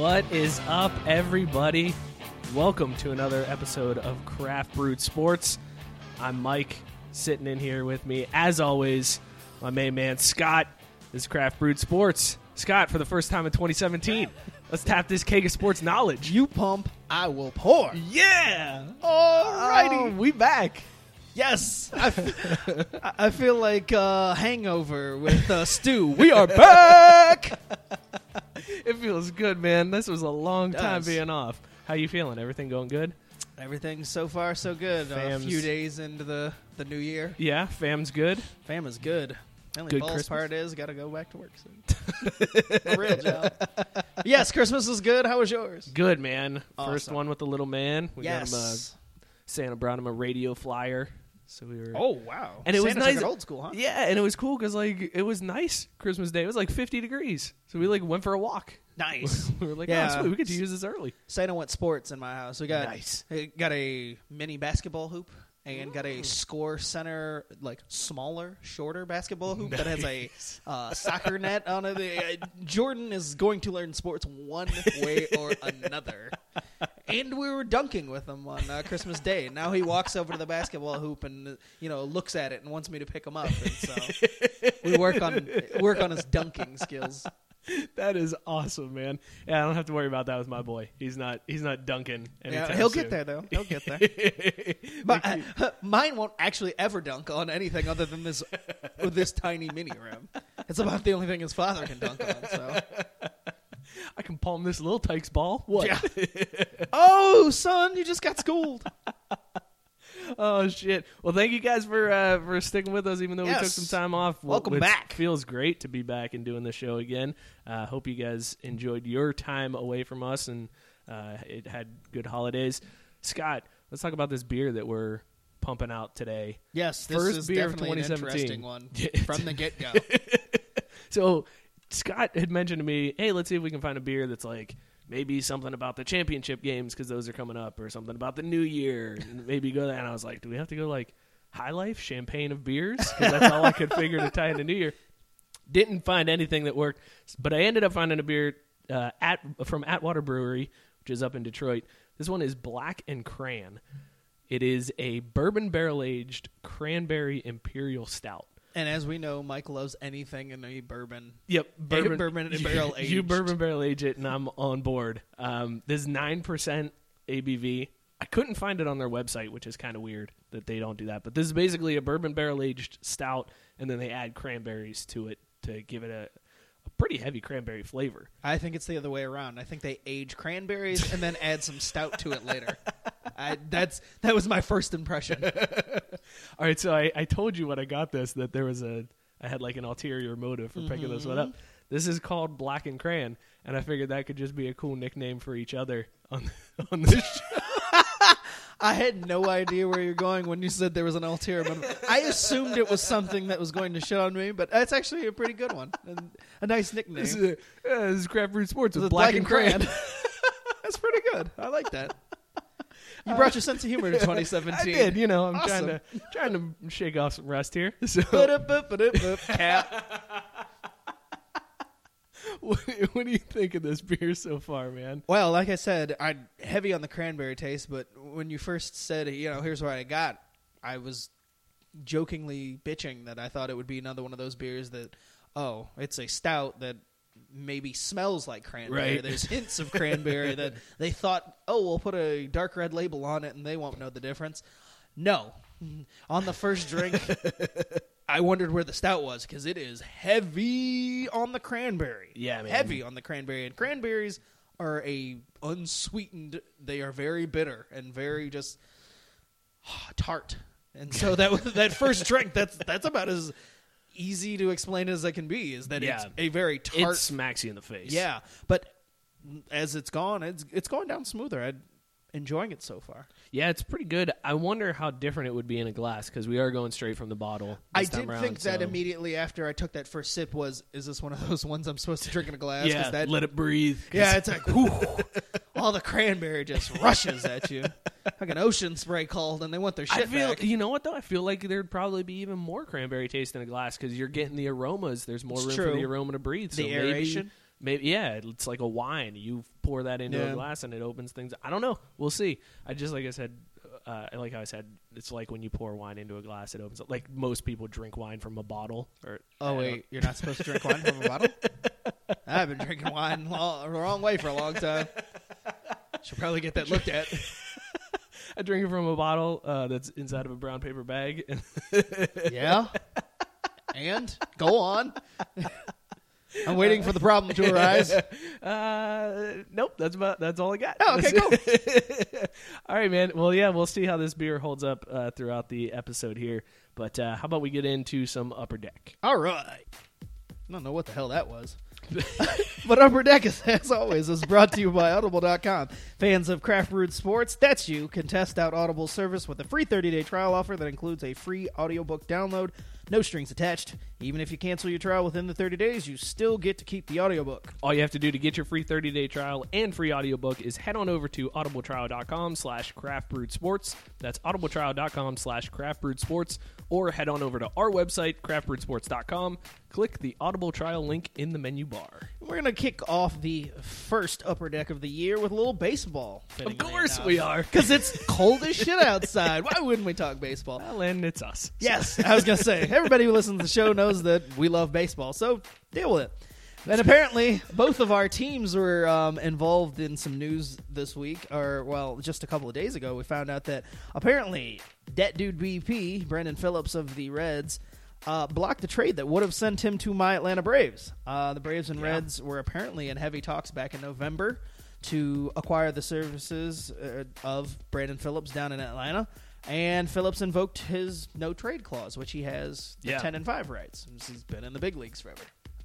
What is up, everybody? Welcome to another episode of Craft Brewed Sports. I'm Mike, sitting in here with me, as always, my main man Scott. This is Craft Brewed Sports. Scott, for the first time in 2017, let's tap this keg of sports knowledge. You pump, I will pour. Yeah! Alrighty. Oh, we back. Yes. I, f- I- feel like uh, Hangover with uh, Stu. We are back. It feels good, man. This was a long time Does. being off. How you feeling? Everything going good? Everything so far so good. Fams. a few days into the, the new year. Yeah, fam's good. Fam is good. The only Good balls Christmas? part is got to go back to work soon. A real job. Yes, Christmas was good. How was yours? Good, man. First Awesome. one with the little man. We got him a yes. Santa brought him a radio flyer, so we were. oh wow. and it was Santa took nice. old school, huh? Yeah, and it was cool because like it was nice Christmas Day. It was like 50 degrees, so we like went for a walk. Nice. we were like, Yeah. oh, sweet, we get to use this early. Santa went sports in my house. We got Nice. uh, got a mini basketball hoop and got a score center, like smaller, shorter basketball hoop that has a uh, soccer net on it. Uh, Jordan is going to learn sports one way or another. And we were dunking with him on uh, Christmas Day. Now he walks over to the basketball hoop and you know looks at it and wants me to pick him up. And so we work on work on his dunking skills. That is awesome, man. Yeah, I don't have to worry about that with my boy. He's not. He's not dunking. Yeah, he'll soon. get there though. He'll get there. But uh, mine won't actually ever dunk on anything other than this this tiny mini rim. It's about the only thing his father can dunk on. So, I can palm this little Tikes ball. What? Yeah. oh son, you just got schooled. Oh shit! Well, thank you guys for uh, for sticking with us, even though we took some time off. Welcome it back. Feels great to be back and doing the show again. Uh, hope you guys enjoyed your time away from us and uh, it had good holidays. Scott, let's talk about this beer that we're pumping out today. Yes, this First is beer of definitely an 2017. interesting one from the get go. So Scott had mentioned to me, "Hey, let's see if we can find a beer that's like." Maybe something about the championship games because those are coming up, or something about the new year, and maybe go there. And I was like, "Do we have to go like High Life, champagne of beers?" Because that's all I could figure to tie into New Year. Didn't find anything that worked, but I ended up finding a beer uh, at from Atwater Brewery, which is up in Detroit. This one is Black and Cran. It is a bourbon barrel aged cranberry imperial stout. And as we know, Mike loves anything in a bourbon. Yep, bourbon, bourbon and barrel aged. You bourbon barrel age it, and I'm on board. Um, this nine percent ABV. I couldn't find it on their website, which is kind of weird that they don't do that. But this is basically a bourbon barrel aged stout, and then they add cranberries to it to give it a pretty heavy cranberry flavor. I think it's the other way around. I think they age cranberries and then add some stout to it later. I, that's that was my first impression. All right, so I, I told you when I got this that there was a I had like an ulterior motive for picking this one mm-hmm. up. This is called Black and Cran, and I figured that could just be a cool nickname for each other on on this show. I had no idea where you're going when you said there was an motive. I assumed it was something that was going to shit on me, but that's actually a pretty good one. And a nice nickname. This is, uh, this is Craft Brewed Sports with With Black, and Cran. that's pretty good. I like that. You brought your sense of humor to 2017. I did, you know. I'm Awesome. trying to trying to shake off some rust here. So, Cap. what, what do you think of this beer so far, man? Well, like I said, I'm heavy on the cranberry taste, but when you first said, you know, here's what I got, I was jokingly bitching that I thought it would be another one of those beers that, oh, it's a stout that maybe smells like cranberry. Right. There's hints of cranberry that they thought, oh, we'll put a dark red label on it and they won't know the difference. No. On the first drink, I wondered where the stout was because it is heavy on the cranberry. Yeah, man. heavy on the cranberry. And cranberries are a unsweetened. They are very bitter and very just ah, tart. And so that that first drink, that's that's about as easy to explain as I can be. Is that Yeah. it's a very tart. It smacks you in the face. yeah, but as it's gone, it's it's going down smoother. I'm enjoying it so far. Yeah, it's pretty good. I wonder how different it would be in a glass because we are going straight from the bottle. I did around, think that immediately after I took that first sip was, is this one of those ones I'm supposed to drink in a glass? Yeah, that, let it breathe. yeah, it's like whew, all the cranberry just rushes at you, like an ocean spray called, and they want their I shit feel, back. you know what though? I feel like there'd probably be even more cranberry taste in a glass because you're getting the aromas. There's more It's room true. for the aroma to breathe. So The aeration? Maybe, yeah, it's like a wine. You pour that into Yeah. a glass and it opens things. I don't know. We'll see. I just like I said, uh, like how I said, it's like when you pour wine into a glass, it opens. up. Like most people drink wine from a bottle. Or Oh wait, you're not supposed to drink wine from a bottle? I've been drinking wine lo- the wrong way for a long time. Should probably get that looked at. I drink it from a bottle uh, that's inside of a brown paper bag. Yeah. And go on. I'm waiting for the problem to arise. Uh, nope, that's about that's all I got. Oh, okay, cool. all right, man. Well, yeah, we'll see how this beer holds up uh, throughout the episode here. But uh, how about we get into some upper deck? All right. I don't know what the hell that was. but Upper Deck, is, as always, is brought to you by Audible.com. Fans of craft brewed sports, that's you, can test out Audible service with a free 30 day trial offer that includes a free audiobook download, no strings attached. Even if you cancel your trial within the 30 days, you still get to keep the audiobook. All you have to do to get your free 30-day trial and free audiobook is head on over to audibletrial.com slash craftbrewedsports. That's audibletrial.com slash craftbrewedsports. Or head on over to our website, craftbrewedsports.com. Click the Audible trial link in the menu bar. We're going to kick off the first Upper Deck of the year with a little baseball. Of course we are. Because it's cold as shit outside. Why wouldn't we talk baseball? Well, and it's us. Yes, I was going to say, everybody who listens to the show knows that we love baseball, so deal with it. And apparently, both of our teams were um, involved in some news this week, or, well, just a couple of days ago. We found out that apparently, Dat Dude BP, Brandon Phillips of the Reds, uh, blocked a trade that would have sent him to my Atlanta Braves. Uh, the Braves and Yeah. Reds were apparently in heavy talks back in November to acquire the services uh, of Brandon Phillips down in Atlanta. And Phillips invoked his no trade clause, which he has the Yeah. 10 and 5 rights. He's been in the big leagues forever.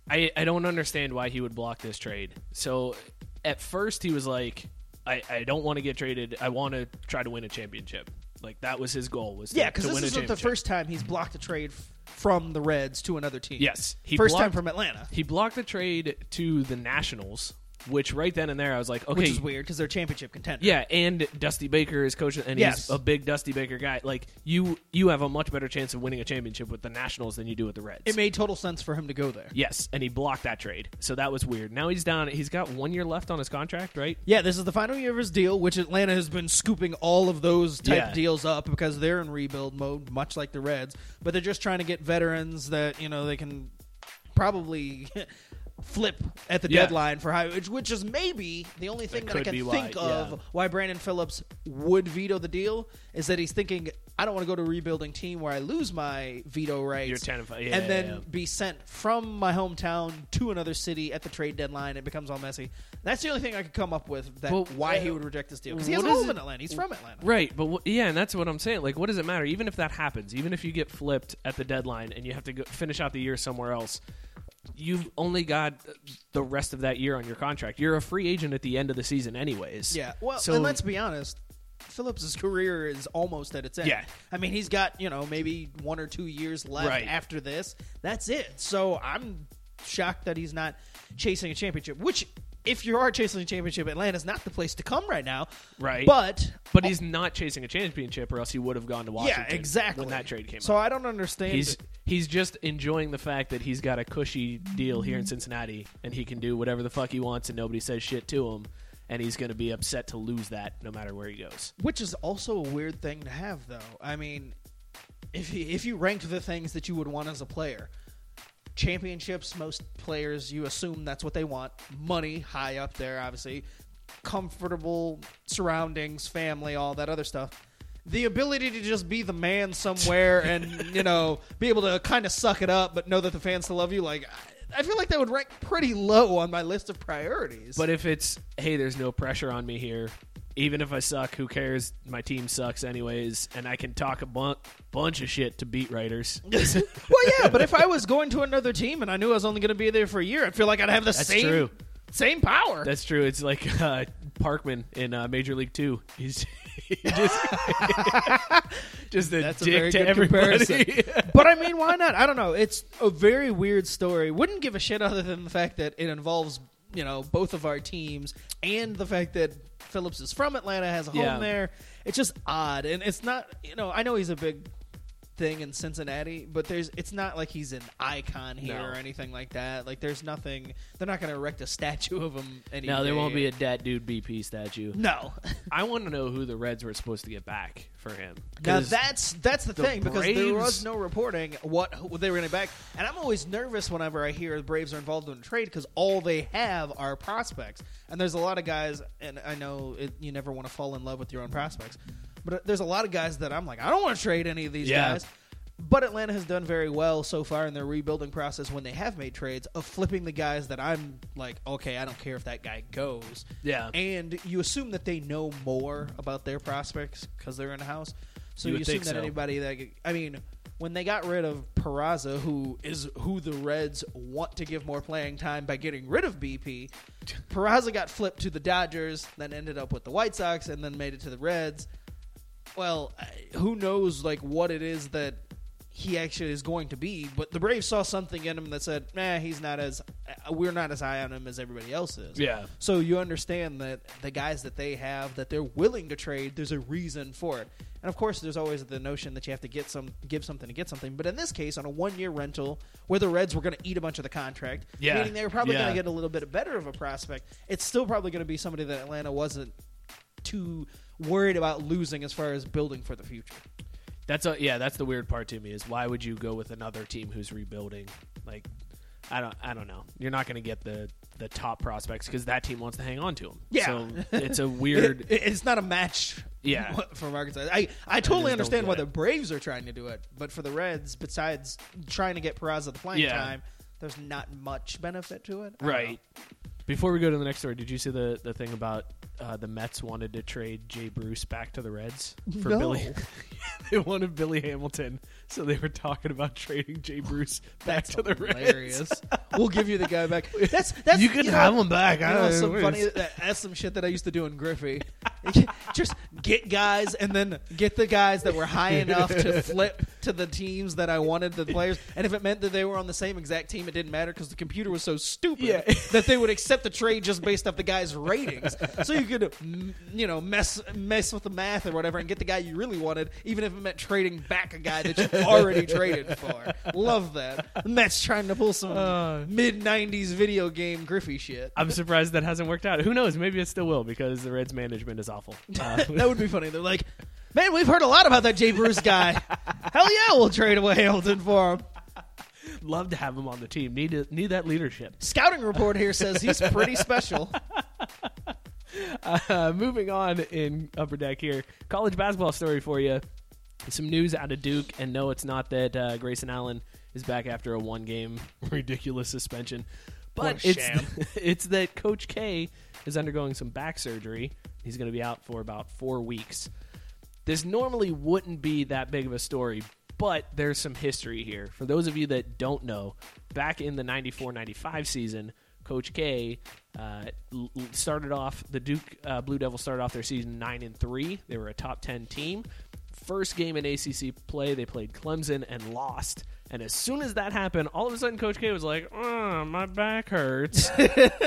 I, I don't understand why he would block this trade. So at first he was like, I, I don't want to get traded. I want to try to win a championship. Like that was his goal was to, Yeah, because to this win a isn't the championship. first time he's blocked a trade f- from the Reds to another team. Yes, he first time from Atlanta, He blocked the trade to the Nationals, which right then and there I was like, okay, which is weird because they're championship contenders. Yeah, and Dusty Baker is coaching, and Yes. he's a big Dusty Baker guy. Like you, you have a much better chance of winning a championship with the Nationals than you do with the Reds. It made total sense for him to go there. yes, and he blocked that trade, so that was weird. Now he's down. He's got one year left on his contract, right? Yeah, this is the final year of his deal, which Atlanta has been scooping all of those type Yeah. deals up because they're in rebuild mode, much like the Reds. But they're just trying to get veterans that you know they can probably flip at the Yeah. deadline for high, which, which is maybe the only thing That that, I can be why, think of yeah. why Brandon Phillips would veto the deal is that he's thinking I don't want to go to a rebuilding team where I lose my veto rights. You're 10 and five. Yeah, and then be sent from my hometown to another city at the trade deadline. It becomes all messy. That's the only thing I could come up with that Well, why he would reject this deal because he has a home it- in Atlanta. He's from Atlanta. Right, but yeah, and that's what I'm saying. Like, what does it matter? Even if that happens, even if you get flipped at the deadline and you have to go finish out the year somewhere else, you've only got the rest of that year on your contract. You're a free agent at the end of the season, anyways. Yeah. Well, so and let's be honest. Phillips' career is almost at its end. Yeah. I mean, he's got, you know, maybe one or two years left Right. after this. That's it. So I'm shocked that he's not chasing a championship, which, if you are chasing a championship, Atlanta's not the place to come right now. Right. But. But he's not chasing a championship, or else he would have gone to Washington. yeah, exactly. When that trade came So up. I don't understand. He's he's just enjoying the fact that he's got a cushy deal here in Cincinnati, and he can do whatever the fuck he wants, and nobody says shit to him. And he's going to be upset to lose that no matter where he goes. Which is also a weird thing to have, though. I mean, if you, if you ranked the things that you would want as a player, championships, most players you assume that's what they want. Money high up there, obviously. Comfortable surroundings, family, all that other stuff. the ability to just be the man somewhere and you know be able to kind of suck it up, but know that the fans still love you. Like, I feel like that would rank pretty low on my list of priorities. But if it's hey, there's no pressure on me here. Even if I suck, who cares? My team sucks anyways, and I can talk a bu- bunch of shit to beat writers. well, yeah, but if I was going to another team and I knew I was only going to be there for a year, I feel like I'd have the That's same true. same power. That's true. It's like uh, Parkman in uh, Major League Two. He's he just just a That's a dick very to everybody. comparison. but I mean, why not? I don't know. It's a very weird story. Wouldn't give a shit other than the fact that it involves you know both of our teams and the fact that Phillips is from Atlanta, has a home Yeah. there. It's just odd, and it's not. You know, I know he's a big thing in Cincinnati, but there's it's not like he's an icon here No. or anything like that. Like there's nothing. They're not going to erect a statue of him. Any no, there day. won't be a dat dude BP statue. no. I want to know who the Reds were supposed to get back for him. Now that's that's the, the thing because there was no reporting what they were going to back, and I'm always nervous whenever I hear the Braves are involved in a trade because all they have are prospects, and there's a lot of guys, and I know it, you never want to fall in love with your own prospects, but there's a lot of guys that I'm like I don't want to trade any of these Yeah. guys. But Atlanta has done very well so far in their rebuilding process when they have made trades of flipping the guys that I'm like, okay, I don't care if that guy goes. Yeah. And you assume that they know more about their prospects because they're in the house. So You you, assume that so. anybody that I mean, when they got rid of Peraza, who is who the Reds want to give more playing time by getting rid of BP, Peraza got flipped to the Dodgers, then ended up with the White Sox, and then made it to the Reds. Well, who knows like what it is that he actually is going to be, but the Braves saw something in him that said, "Nah, he's not as uh, we're not as high on him as everybody else is." Yeah. So you understand that the guys that they have that they're willing to trade, there's a reason for it. And of course, there's always the notion that you have to get some, give something to get something. But in this case, on a one-year rental, where the Reds were going to eat a bunch of the contract, Yeah. meaning they were probably Yeah. going to get a little bit better of a prospect, it's still probably going to be somebody that Atlanta wasn't too worried about losing as far as building for the future. That's a, yeah, that's the weird part to me is why would you go with another team who's rebuilding? Like, I don't, I don't know. You're not going to get the the top prospects because that team wants to hang on to them. Yeah. so it's a weird. It- it's not a match. Yeah. from Arkansas. I I totally don't understand why the Braves are trying to do it, but for the Reds, besides trying to get Peraza the playing Yeah. time, there's not much benefit to it. I Right. Before we go to the next story, did you see the, the thing about uh, the Mets wanted to trade Jay Bruce back to the Reds for No. Billy? they wanted Billy Hamilton, so they were talking about trading Jay Bruce back to the Reds. hilarious. we'll give you the guy back. That's that's You can know, have him back. You I know, don't some know. funny. That, that's some shit that I used to do in Griffey. Just get guys and then get the guys that were high enough to flip to the teams that I wanted the players. And if it meant that they were on the same exact team, it didn't matter because the computer was so stupid Yeah. that they would accept the trade just based off the guy's ratings. So you could, mm, you know, mess mess with the math or whatever and get the guy you really wanted, even if it meant trading back a guy that you already traded for. Love that. The Mets trying to pull some Uh. mid '90s video game Griffey shit. I'm surprised that hasn't worked out. Who knows? Maybe it still will because the Reds management is awful. Uh, that would be funny. They're like, man, we've heard a lot about that Jay Bruce guy. Hell yeah, we'll trade away Hamilton for him. love to have him on the team. Need to, need that leadership. Scouting report here says he's pretty special. Uh, moving on in Upper Deck here, college basketball story for you. Some news out of Duke, and no, it's not that uh, Grayson Allen is back after a one-game ridiculous suspension, but it's sham. it's that Coach K is undergoing some back surgery. He's going to be out for about four weeks. This normally wouldn't be that big of a story, but there's some history here. For those of you that don't know, back in the 94 95 season, Coach K uh, started off, the Duke uh, Blue Devils started off their season 9 and 3. They were a top 10 team. First game in ACC play, they played Clemson and lost. And as soon as that happened, all of a sudden Coach K was like, oh, my back hurts.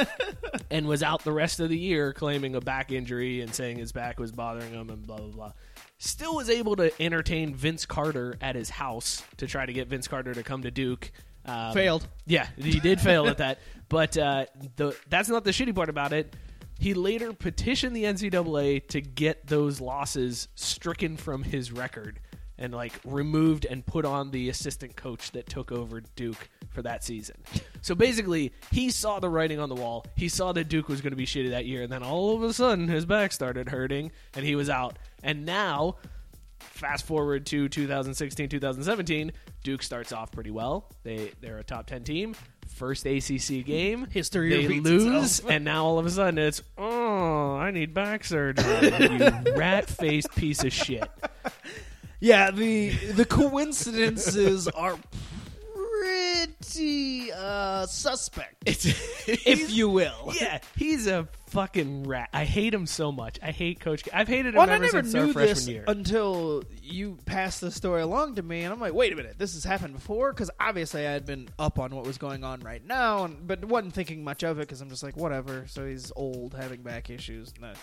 and was out the rest of the year claiming a back injury and saying his back was bothering him and blah blah blah. Still was able to entertain Vince Carter at his house to try to get Vince Carter to come to Duke. Um, Failed. Yeah, he did fail at that. But uh, the that's not the shitty part about it. He later petitioned the NCAA to get those losses stricken from his record and like removed and put on the assistant coach that took over Duke for that season. So basically, he saw the writing on the wall. He saw that Duke was going to be shitty that year, and then all of a sudden his back started hurting and he was out. And now fast forward to 2016, 2017, Duke starts off pretty well. They they're a top 10 team. First ACC game, History they repeats lose, itself. and now all of a sudden it's oh, I need back surgery. you rat-faced piece of shit. Yeah, the the coincidences are pretty uh, suspect, if you will. yeah, he's a fucking rat. I hate him so much. I hate Coach. K. I've hated him Well, I never since knew our freshman this year. until you passed the story along to me, and I'm like, wait a minute, this has happened before? Because obviously I had been up on what was going on right now, and, but wasn't thinking much of it because I'm just like, whatever. So he's old, having back issues. that-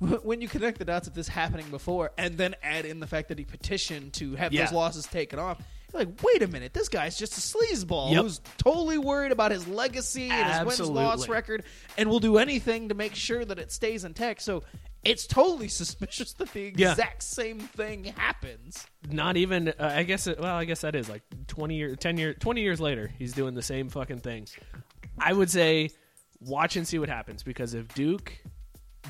When you connect the dots of this happening before, and then add in the fact that he petitioned to have Yeah. those losses taken off, like, wait a minute, this guy's just a sleazeball Yep. who's totally worried about his legacy and his wins-loss record, and will do anything to make sure that it stays intact. So it's totally suspicious that the Yeah. exact same thing happens. Not even. Uh, I guess. It, well, I guess that is like twenty year, ten year, twenty years later. He's doing the same fucking thing. I would say, watch and see what happens because if Duke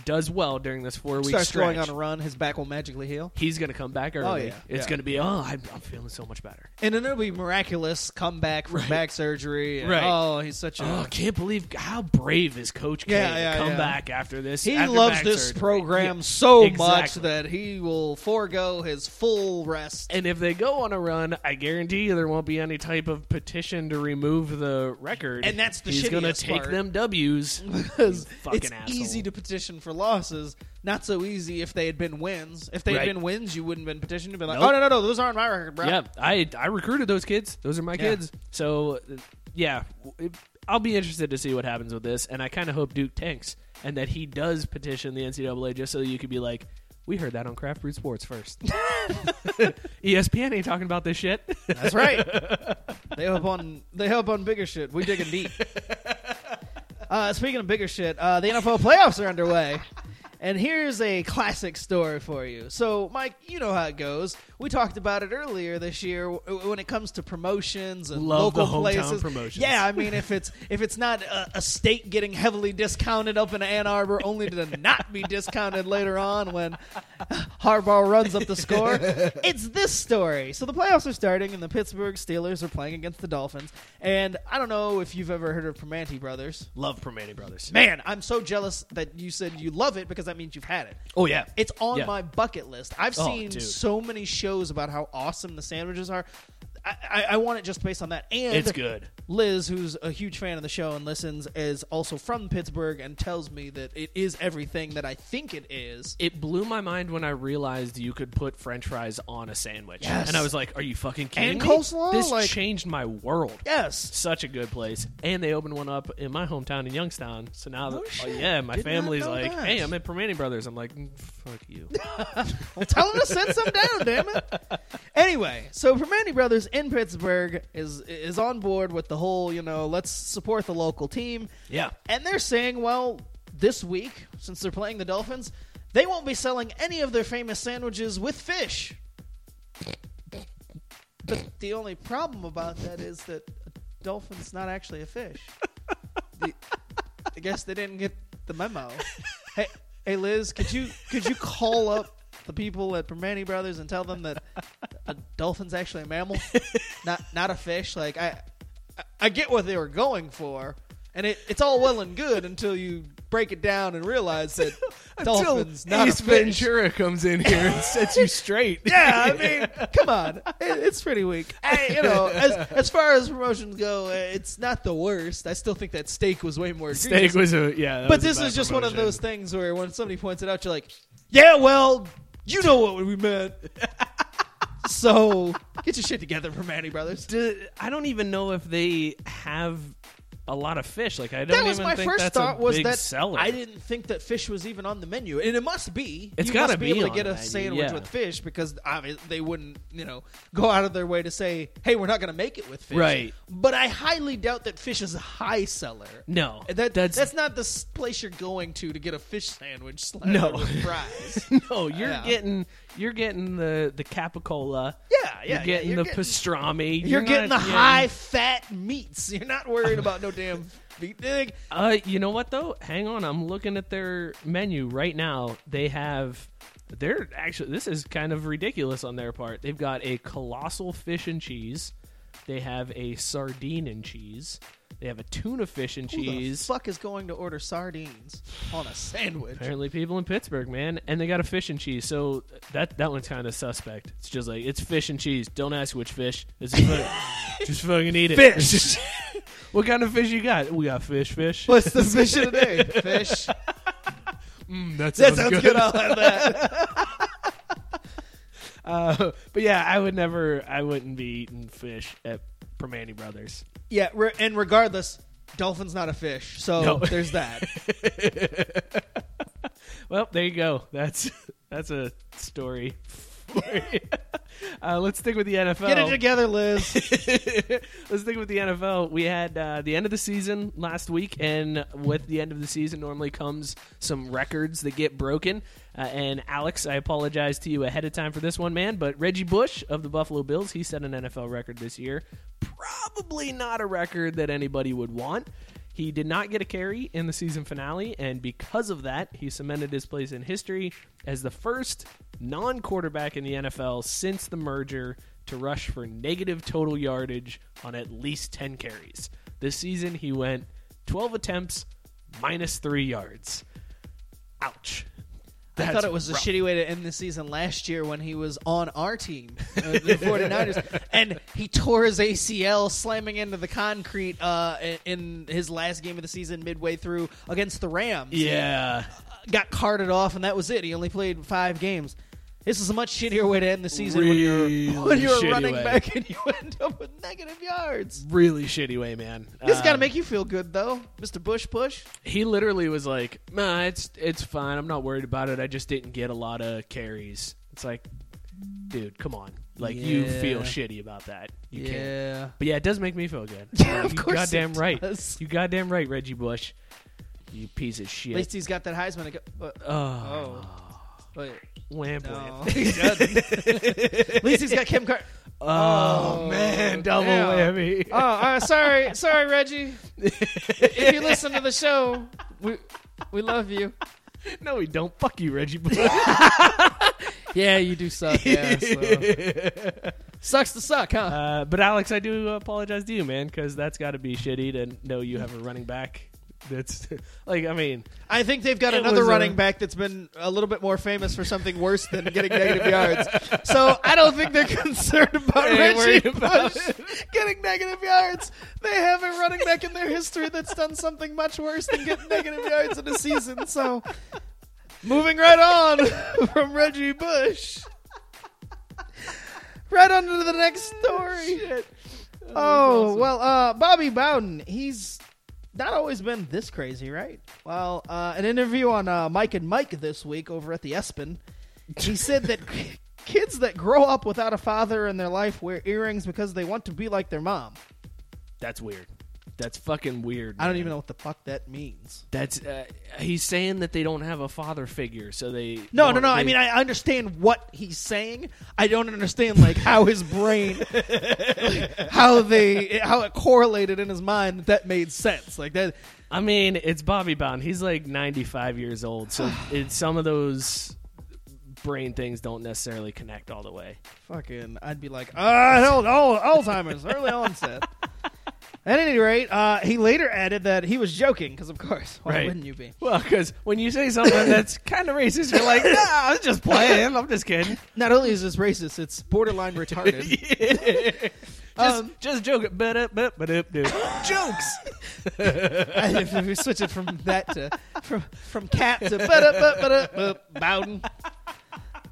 does well during this four week Starts stretch, going on a run, his back will magically heal. he's going to come back early. Oh, yeah. It's Yeah. going to be. Oh, I'm, I'm feeling so much better. And then it'll be miraculous comeback from back surgery. and, Right. Oh, he's such a. Oh, I can't believe how brave is Coach K Yeah, to yeah, come yeah. back after this. he after loves back this surgery. program Yeah, so much exactly. that he will forego his full rest. And if they go on a run, I guarantee you there won't be any type of petition to remove the record. And that's the He's gonna shittiest take part. them W's. because fucking it's asshole. easy to petition for losses. Not so easy if they had been wins. If they had Right. been wins, you wouldn't have been petitioned to be like, Nope. "Oh no, no, no, those aren't my record, bro." Yeah, I I recruited those kids. Those are my kids. So, uh, yeah, I'll be interested to see what happens with this, and I kind of hope Duke tanks and that he does petition the NCAA just so you could be like, we heard that on Craft Brewed Sports first. ESPN ain't talking about this shit. That's right. they help on they help on bigger shit. We digging deep. Uh, speaking of bigger shit, uh, the NFL playoffs are underway. And here's a classic story for you. So, Mike, you know how it goes. We talked about it earlier this year when it comes to promotions and Love local places. promotions. Yeah, I mean, if it's if it's not a, a state getting heavily discounted up in Ann Arbor, only to not be discounted later on when Harbaugh runs up the score, it's this story. So the playoffs are starting, and the Pittsburgh Steelers are playing against the Dolphins. And I don't know if you've ever heard of Primanti Brothers. Love Primanti Brothers. Man, I'm so jealous that you said you love it because that means you've had it. Oh yeah, It's on Yeah. my bucket list. I've Oh, seen dude. so many shows about how awesome the sandwiches are. I, I, I want it just based on that. And it's good. Liz, who's a huge fan of the show and listens, is also from Pittsburgh and tells me that it is everything that I think it is. It blew my mind when I realized you could put French fries on a sandwich, Yes. and I was like, "Are you fucking kidding And me?" coleslaw? This Like- changed my world. Yes. such a good place. And they opened one up in my hometown in Youngstown. So now, No that, oh, shit. yeah, my Did not family's know like, that. "Hey, I'm at Primanti Brothers." I'm like, "Mm, "Fuck you." Well, tell him to send some down, damn it. Anyway, so Primanti Brothers in Pittsburgh is is on board with the whole, you know, let's support the local team. yeah, And they're saying, well, this week, since they're playing the Dolphins, they won't be selling any of their famous sandwiches with fish. But the only problem about that is that a dolphin's not actually a fish. The- I guess they didn't get the memo. Hey, hey, Liz, could you could you call up the people at Primanti Brothers and tell them that a dolphin's actually a mammal, not not a fish? Like I, I- get what they were going for, and it, it's all well and good until you break it down and realize that dolphins not Ace. Ventura comes in here and sets you straight. Yeah, I mean, come on, it, it's pretty weak. I, you know, as as far as promotions go, uh, it's not the worst. I still think that steak was way more Steak egregious. was a yeah, but was this is just one of those things where when somebody points it out, you're like, yeah, well, you know what we meant. so get your shit together, Primanti Brothers. Do- I don't even know if they have a lot of fish. Like I don't That was even my think first that's thought a was big that seller. I didn't think that fish was even on the menu, and it must be. It's gotta be, be able to get a sandwich yeah. with fish because obviously they wouldn't, you know, go out of their way to say, "Hey, we're not going to make it with fish." Right. But I highly doubt that fish is a high seller. No, That, that's that's not the place you're going to to get a fish sandwich No. with fries. no. You're Yeah. getting you're getting the the capicola. yeah, yeah, You're yeah, getting you're the getting, pastrami. You're, getting not the high fat meats. You're not worried about no damn meat. Dig. Uh, you know what though? Hang on, I'm looking at their menu right now. They have They're actually this is kind of ridiculous on their part. They've got a colossal fish and cheese. They have a sardine and cheese. They have a tuna fish and cheese. Who the fuck is going to order sardines on a sandwich? Apparently, people in Pittsburgh, man, and they got a fish and cheese. So that that one's kind of suspect. It's just like it's fish and cheese. Don't ask which fish. It's just, fucking, just fucking eat it. Fish. what kind of fish you got? We got fish, fish. What's the fish of the day? Fish. Mm, that That sounds, sounds good. good. I'll have that. Uh, but yeah, I would never. I wouldn't be eating fish at Primanti Brothers. Yeah, re- and regardless, dolphin's not a fish, so No. there's that. Well, there you go. That's that's a story. uh, let's stick with the NFL. Get it together, Liz. Let's stick with the NFL. We had uh, the end of the season last week, and with the end of the season normally comes some records that get broken. Uh, and Alex, I apologize to you ahead of time for this one, man. But Reggie Bush of the Buffalo Bills, he set an NFL record this year. Probably not a record that anybody would want. He did not get a carry in the season finale, and because of that, he cemented his place in history as the first non quarterback in the NFL since the merger to rush for negative total yardage on at least 10 carries. This season, he went 12 attempts, minus three yards. Ouch. I thought it was a shitty way to end the season last year when he was on our team, uh, the 49ers, and he tore his ACL slamming into the concrete uh, in- in his last game of the season midway through against the Rams. Yeah. Got carted off, and that was it. He only played five games. This is a much shittier way to end the season when you're, when you're running way. back and you end up with negative yards. Really shitty way, man. This got to Um, make you feel good, though, Mr. Bush Push. he literally was like, "Nah, it's it's fine. I'm not worried about it. I just didn't get a lot of carries." It's like, dude, come on. Like you feel shitty about that. You can't. yeah. But yeah, it does make me feel good. Yeah, of you course goddamn it right. does. You goddamn right, Reggie Bush. You piece of shit. At least he's got that Heisman. Go, uh, oh, oh. Wait, wham, no. he doesn't. At least he's got Kim Carter. Oh, man, double damn. whammy. Oh, uh, sorry, sorry, Reggie. if you listen to the show, we we love you. no, we don't. Fuck you, Reggie Yeah, you do suck. Yeah, so. sucks to suck, huh? Uh, but Alex, I do apologize to you, man, because that's got to be shitty to know you have a running back. That's like, I mean, I think they've got It another was, uh, running back that's been a little bit more famous for something worse than getting negative yards. So I don't think they're concerned about They ain't Reggie worried about Bush getting negative yards. They have a running back in their history that's done something much worse than getting negative yards in a season. So moving right on from Reggie Bush. Right on to the next story. Oh well, uh, Bobby Bowden. He's not always been this crazy, right? Well, uh, an interview on uh, Mike and Mike this week over at the ESPN, he said that kids that grow up without a father in their life wear earrings because they want to be like their mom. that's weird. That's fucking weird. I don't man. even know what the fuck that means. That's uh, he's saying that they don't have a father figure, so they No, no, no. I mean, I understand what he's saying. I don't understand like how his brain, like, how they, how it correlated in his mind that that made sense. Like that. I mean, it's Bobby Bowden. He's like 95 years old, so it, some of those brain things don't necessarily connect all the way. Fucking, I'd be like, ah, hell, oh, Alzheimer's, early onset. At any rate, uh, he later added that he was joking, because of course, why Right. wouldn't you be? Well, because when you say something that's kind of racist, you're like, nah, I was just playing. I'm just kidding. Not only is this racist, it's borderline retarded. Just, Um, just joking. But up, but but up, dude. Jokes. if we switch it from that to from from cat to ba-da-ba-ba-da-ba, Bowden.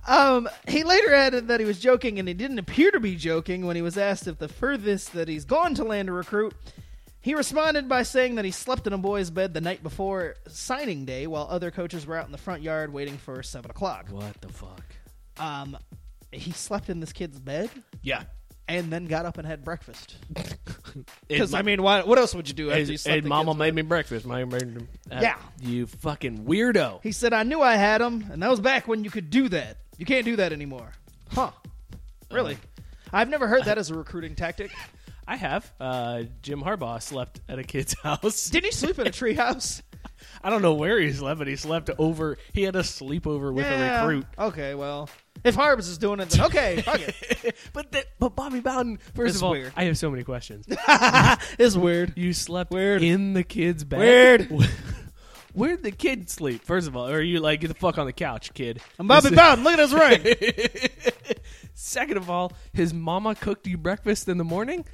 Um, he later added that he was joking, and he didn't appear to be joking when he was asked if the furthest that he's gone to land a recruit. He responded by saying that he slept in a boy's bed the night before signing day, while other coaches were out in the front yard waiting for seven o'clock. What the fuck? Um, he slept in this kid's bed Yeah. and then got up and had breakfast. Because I mean, why, what else would you do after you slept in mama kid's made me breakfast. My, Yeah. You fucking weirdo. He said, I knew I had him, and that was back when you could do that. You can't do that anymore. Huh. Really? I've never heard that as a recruiting tactic. I have. Uh, Jim Harbaugh slept at a kid's house. Didn't he sleep in a treehouse? I don't know where he slept, but he slept over. He had a sleepover with a recruit. Okay, well, if Harbs is doing it, then okay, fuck it. But th- but Bobby Bowden, first It's of all, weird. I have so many questions. It's weird. You slept Weird. in the kid's bed. Weird. Where'd the kid sleep? First of all, or are you like get the fuck on the couch, kid? I'm Bobby This- Bowden. Look at his ring. Second of all, his mama cooked you breakfast in the morning.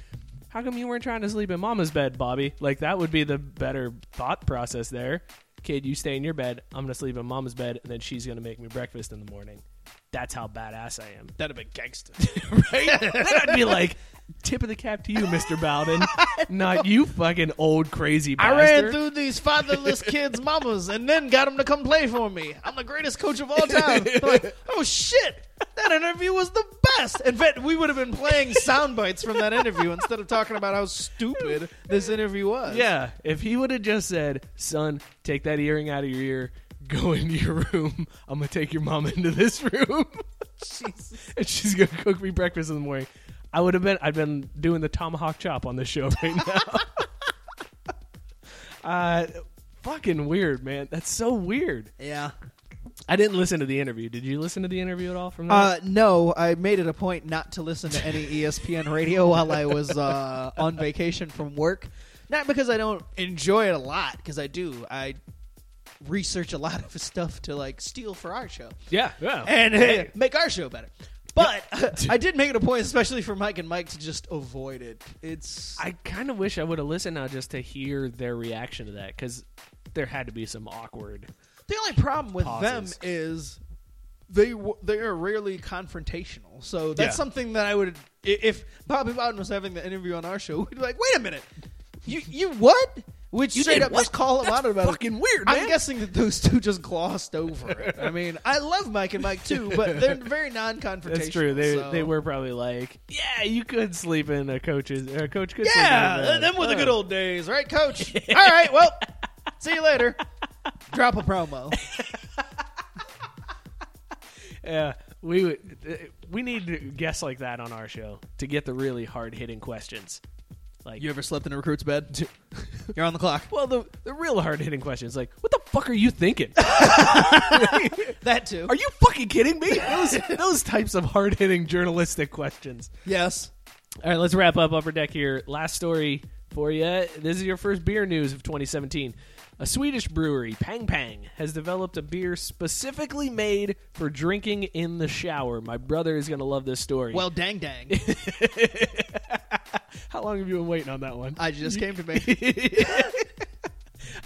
How come you weren't trying to sleep in mama's bed, Bobby? Like that would be the better thought process there. Kid, you stay in your bed. I'm gonna sleep in mama's bed, and then she's gonna make me breakfast in the morning. That's how badass I am. That'd have been gangster. right? then I'd be like, tip of the cap to you, Mr. Bowden. Not you fucking old crazy I bastard. ran through these fatherless kids' mamas and then got them to come play for me. I'm the greatest coach of all time. They're like, oh shit, that interview was the best. In fact, we would have been playing sound bites from that interview instead of talking about how stupid this interview was. Yeah, if he would have just said, "Son, take that earring out of your ear, go into your room. I'm gonna take your mom into this room, and she's gonna cook me breakfast in the morning," I would have been. I've been doing the tomahawk chop on this show right now. uh, fucking weird, man. That's so weird. Yeah. I didn't listen to the interview. Did you listen to the interview at all from that? Uh, no, I made it a point not to listen to any ESPN radio while I was uh, on vacation from work. Not because I don't enjoy it a lot, because I do. I research a lot of stuff to like steal for our show yeah, yeah. and uh, make our show better. But I did make it a point, especially for Mike and Mike, to just avoid it. It's I kind of wish I would have listened now just to hear their reaction to that because there had to be some awkward. The only problem with pauses. them is they w- they are rarely confrontational. So that's Yeah. something that I would i- if Bobby Bowden was having the interview on our show, we'd be like, "Wait a minute, you you what?" Which You straight up what? just call him That's out about it. fucking weird, I'm guessing that those two just glossed over it. I mean, I love Mike and Mike too, but they're very non-confrontational. That's true. They so- they were probably like, yeah, you could sleep in a coach's or a coach could. sleep in Yeah, them were the Oh. good old days, right, Coach? All right, well, see you later. Drop a promo. Yeah, we would. uh, We need guests like that on our show to get the really hard hitting questions. Like, You ever slept in a recruit's bed? You're on the clock. well, the the real hard hitting questions, like, what the fuck are you thinking? That too. Are you fucking kidding me? Those those types of hard hitting journalistic questions. Yes. All right, let's wrap up Upper Deck here. Last story for you. This is your first beer news of 2017. A Swedish brewery, Pang Pang, has developed a beer specifically made for drinking in the shower. My brother is going to love this story. Well, dang, dang. how long have you been waiting on that one? I just came to me.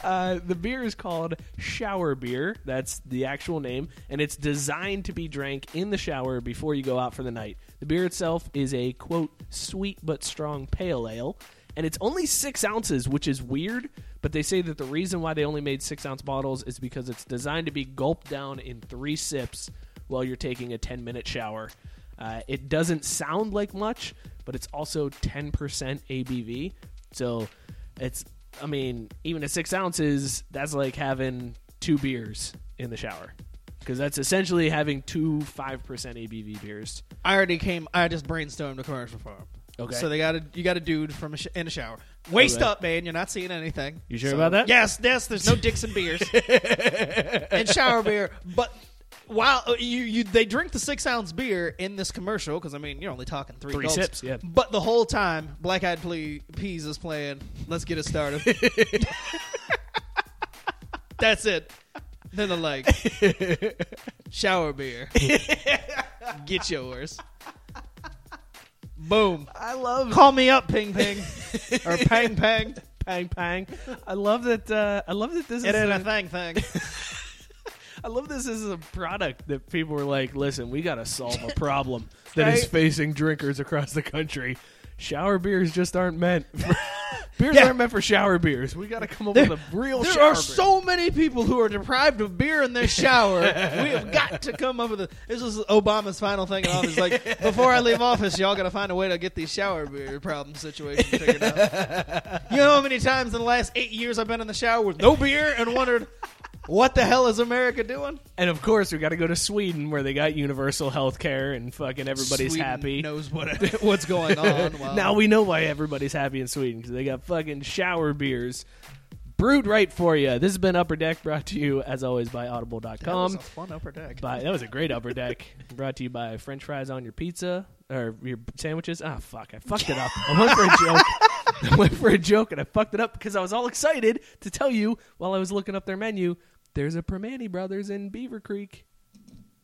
Uh, the beer is called Shower Beer. That's the actual name, and it's designed to be drank in the shower before you go out for the night. The beer itself is a quote sweet but strong pale ale, and it's only six ounces, which is weird. But they say that the reason why they only made six ounce bottles is because it's designed to be gulped down in three sips while you're taking a ten minute shower. Uh, it doesn't sound like much, but it's also ten percent ABV, so it's I mean, even at six ounces, that's like having two beers in the shower. Because that's essentially having two 5% ABV beers. I already came. I just brainstormed a commercial for him. Okay. So they got a you got a dude from a sh- in a shower. Waist up, man. You're not seeing anything. You sure So- about that? Yes. Yes. There's no dicks and beers and shower beer, but. While uh, you, you they drink the six ounce beer in this commercial because I mean you're only talking three, Three gulps. sips, yeah. But the whole time, Black Eyed Ple- Peas is playing. Let's get it started. That's it. Then they're like, shower beer. Get yours. Boom. I love Call me up, Ping Ping. or Pang Pang. Pang Pang. I love that. Uh, I love that this It is. A, thing thing. I love this is a product that people are like, "Listen, we got to solve a problem that is Right. facing drinkers across the country. Shower beers just aren't meant. For, beers Yeah. aren't meant for shower beers. We got to come up There, with a real. there are beer. so many people who are deprived of beer in their shower. we have got to come up with a. This is Obama's final thing in office. Like, before I leave office, y'all got to find a way to get these shower beer problem situation figured out. You know how many times in the last eight years I've been in the shower with no beer and wondered, what the hell is America doing? And of course, we got to go to Sweden where they got universal health care and fucking everybody's Sweden happy. Knows what what's going on. Well, Now we know why everybody's happy in Sweden because they got fucking shower beers brewed right for you. This has been Upper Deck, brought to you as always by That was Audible.com. a fun upper deck. By that was a great Upper Deck. brought to you by French fries on your pizza or your sandwiches. Ah, fuck! I fucked it up. I went for a joke. I went for a joke and I fucked it up because I was all excited to tell you while I was looking up their menu. There's a Primanti Brothers in Beaver Creek.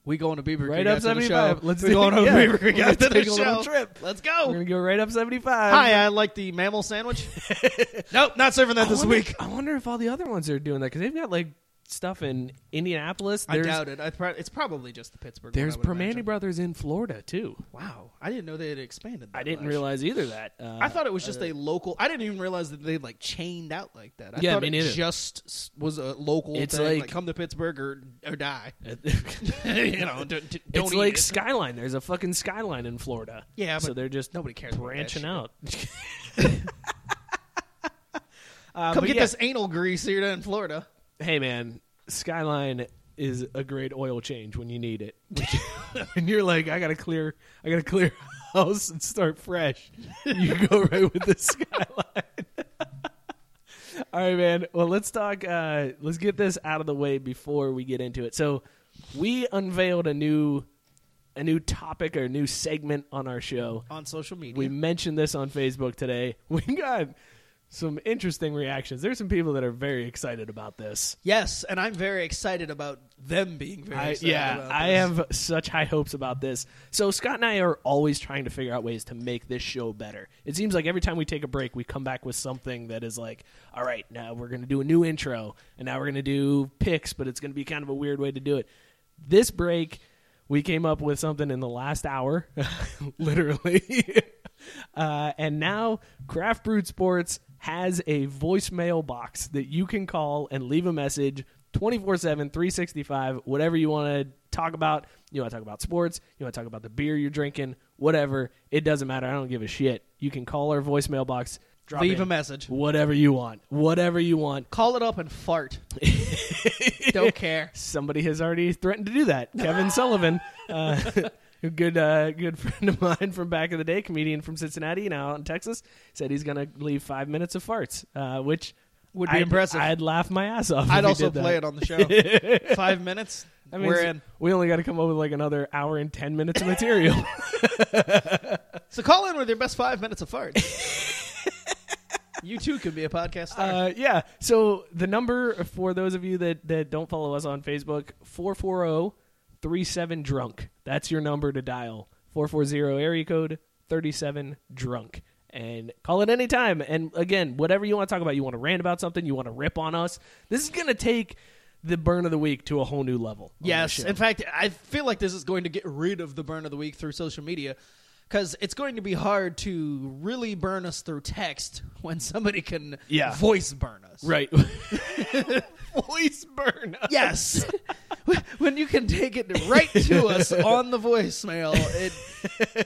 we going to Beaver Right Creek up 75. Let's we going to yeah. Beaver Creek gonna after the take a show. little trip. Let's go. We're gonna go right up 75. Hi, I like the mammal sandwich. nope, not serving that I this wonder- week. I wonder if all the other ones are doing that because they've got like stuff in Indianapolis. I There's, doubt it. I pro- it's probably just the Pittsburgh. There's I would imagine. Brothers in Florida too. Wow, I didn't know they had expanded. That I didn't much. realize either that. Uh, I thought it was just a local. I didn't even realize that they like chained out like that. I Yeah, thought me it neither. just s- was a local. It's thing, like- come to Pittsburgh or or die. you know, don't, don't eat like it. Skyline. There's a fucking Skyline in Florida. Yeah, so but they're just nobody cares about that branching shit. out. Uh, Come but get yeah. this anal grease here in Florida. Hey man, Skyline is a great oil change when you need it. and you're like, I gotta clear, I gotta clear house and start fresh. You go right with the Skyline. All right, man. Well, let's talk. Uh, let's get this out of the way before we get into it. So, we unveiled a new, a new topic or a new segment on our show. on social media. We mentioned this on Facebook today. We got some interesting reactions. There's some people that are very excited about this. yes, and I'm very excited about them being very I, excited yeah, about this. I have such high hopes about this. So Scott and I are always trying to figure out ways to make this show better. It seems like every time we take a break, we come back with something that is like, all right, now we're going to do a new intro, and now we're going to do picks, but it's going to be kind of a weird way to do it. This break, we came up with something in the last hour, literally. uh, and now Craft Brewed Sports has a voicemail box that you can call and leave a message 24 7, 365, whatever you want to talk about. You want to talk about sports, you want to talk about the beer you're drinking, whatever. It doesn't matter. I don't give a shit. You can call our voicemail box, drop Leave in a message. whatever you want. Whatever you want. Call it up and fart. Don't care. Somebody has already threatened to do that. Kevin Sullivan, uh, a good uh, good friend of mine from back in the day, comedian from Cincinnati, now out in Texas, said he's going to leave five minutes of farts, uh, which Would be I'd- impressive. I'd laugh my ass off. I'd if also did play it on the show. Five minutes. I mean, we're in. We only got to come up with like another hour and ten minutes of material. So call in with your best five minutes of farts. you too could be a podcast star. Uh, yeah. So the number for those of you that, that don't follow us on Facebook, 440-37 drunk. That's your number to dial. 440 area code 37 drunk. And call it anytime. And again, whatever you want to talk about, you want to rant about something, you want to rip on us. This is going to take the burn of the week to a whole new level. Yes. In fact, I feel like this is going to get rid of the burn of the week through social media because it's going to be hard to really burn us through text when somebody can Yeah. voice burn us. Right. Voice burn. us. Yes. when you can take it right to us on the voicemail, it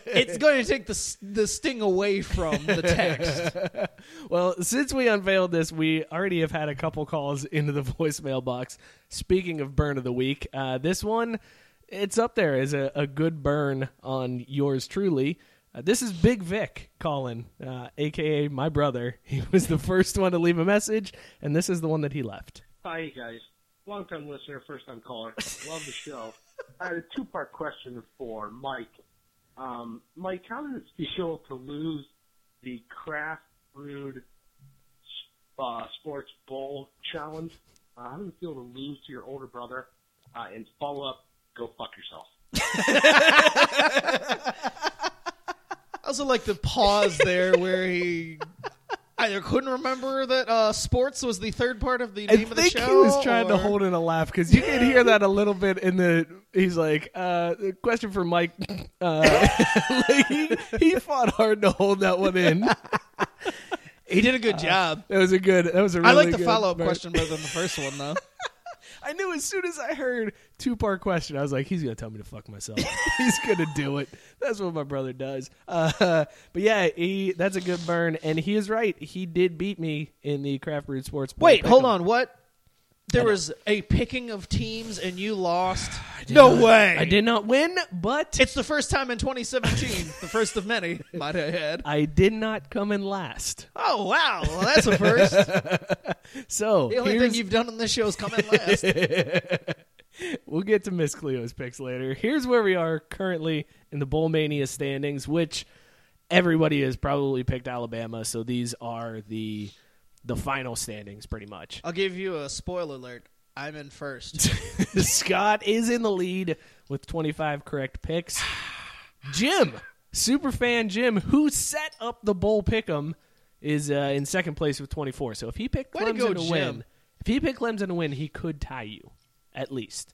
it's going to take the the sting away from the text. Well, since we unveiled this, we already have had a couple calls into the voicemail box. Speaking of burn of the week, uh, this one, it's up there as a, a good burn on yours truly. Uh, this is Big Vic calling, uh, aka my brother. He was the first one to leave a message, and this is the one that he left. Hi, guys. Long time listener, first time caller. Love the show. I had a two part question for Mike. Um, Mike, how does it feel to lose the craft brewed uh, sports bowl challenge? Uh, how does it feel to lose to your older brother? Uh, and follow up, go fuck yourself. I also like the pause there where he either couldn't remember that uh, sports was the third part of the I name of the show. I think show. he was trying to hold in a laugh because you can hear that a little bit in the. He's like, uh, the question for Mike. Uh, like he, he fought hard to hold that one in. He did a good job. That was a good. That was a. I Really like the follow up question better than the first one, though. I knew as soon as I heard two part question, I was like, he's gonna tell me to fuck myself. he's gonna do it. That's what my brother does. Uh, but yeah, he that's a good burn, and he is right. He did beat me in the craft brewed sports. Wait, hold on. What? There was a picking of teams, and you lost. No way! I did not win, but It's the first time in 2017, the first of many, might I add. I did not come in last. Oh wow, well, that's a first. So The only here's- thing you've done on this show is come in last. we'll get to Miss Cleo's picks later. Here's where we are currently in the Bowl Mania standings, which everybody has probably picked Alabama. So these are the the final standings, pretty much. I'll give you a spoiler alert. I'm in first. Scott is in the lead with 25 correct picks. Jim, superfan Jim, who set up the bowl pick'em, is uh, in second place with 24. So if he picked Way to Clemson go, to Jim. win, if he picked Clemson to win, he could tie you, at least,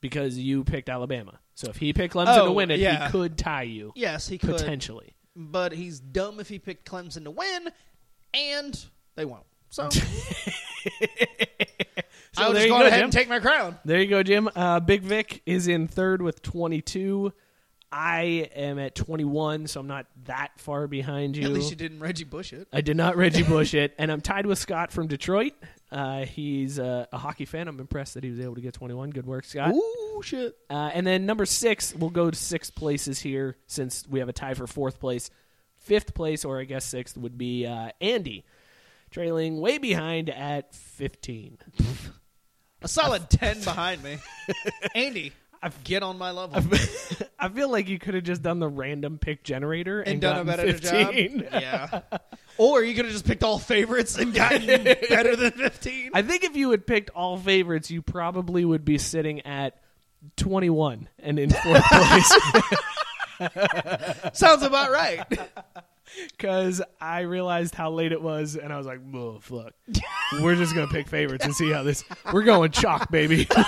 because you picked Alabama. So if he picked Clemson to Oh, win it, yeah. he could tie you Yes, he could. potentially. But he's dumb if he picked Clemson to win, and they won't. So, So I'll just go go, ahead Jim. and take my crown. There you go, Jim. Uh, Big Vic is in third with 22. I am at 21, so I'm not that far behind you. At least you didn't Reggie Bush it. I did not Reggie Bush it, and I'm tied with Scott from Detroit. Uh, he's uh, a hockey fan. I'm impressed that he was able to get 21. Good work, Scott. Ooh, shit. Uh, and then number six, we'll go to six places here since we have a tie for fourth place. Fifth place, or I guess sixth, would be uh, Andy, trailing way behind at 15. A solid 10 behind me. Andy, I get on my level. I feel like you could have just done the random pick generator and, and done a better 15. job. Yeah. Or you could have just picked all favorites and gotten better than 15. I think if you had picked all favorites, you probably would be sitting at 21 and in fourth place Sounds about right. Because I realized how late it was and I was like, "Oh fuck, we're just gonna pick favorites and see how this. We're going chalk, baby."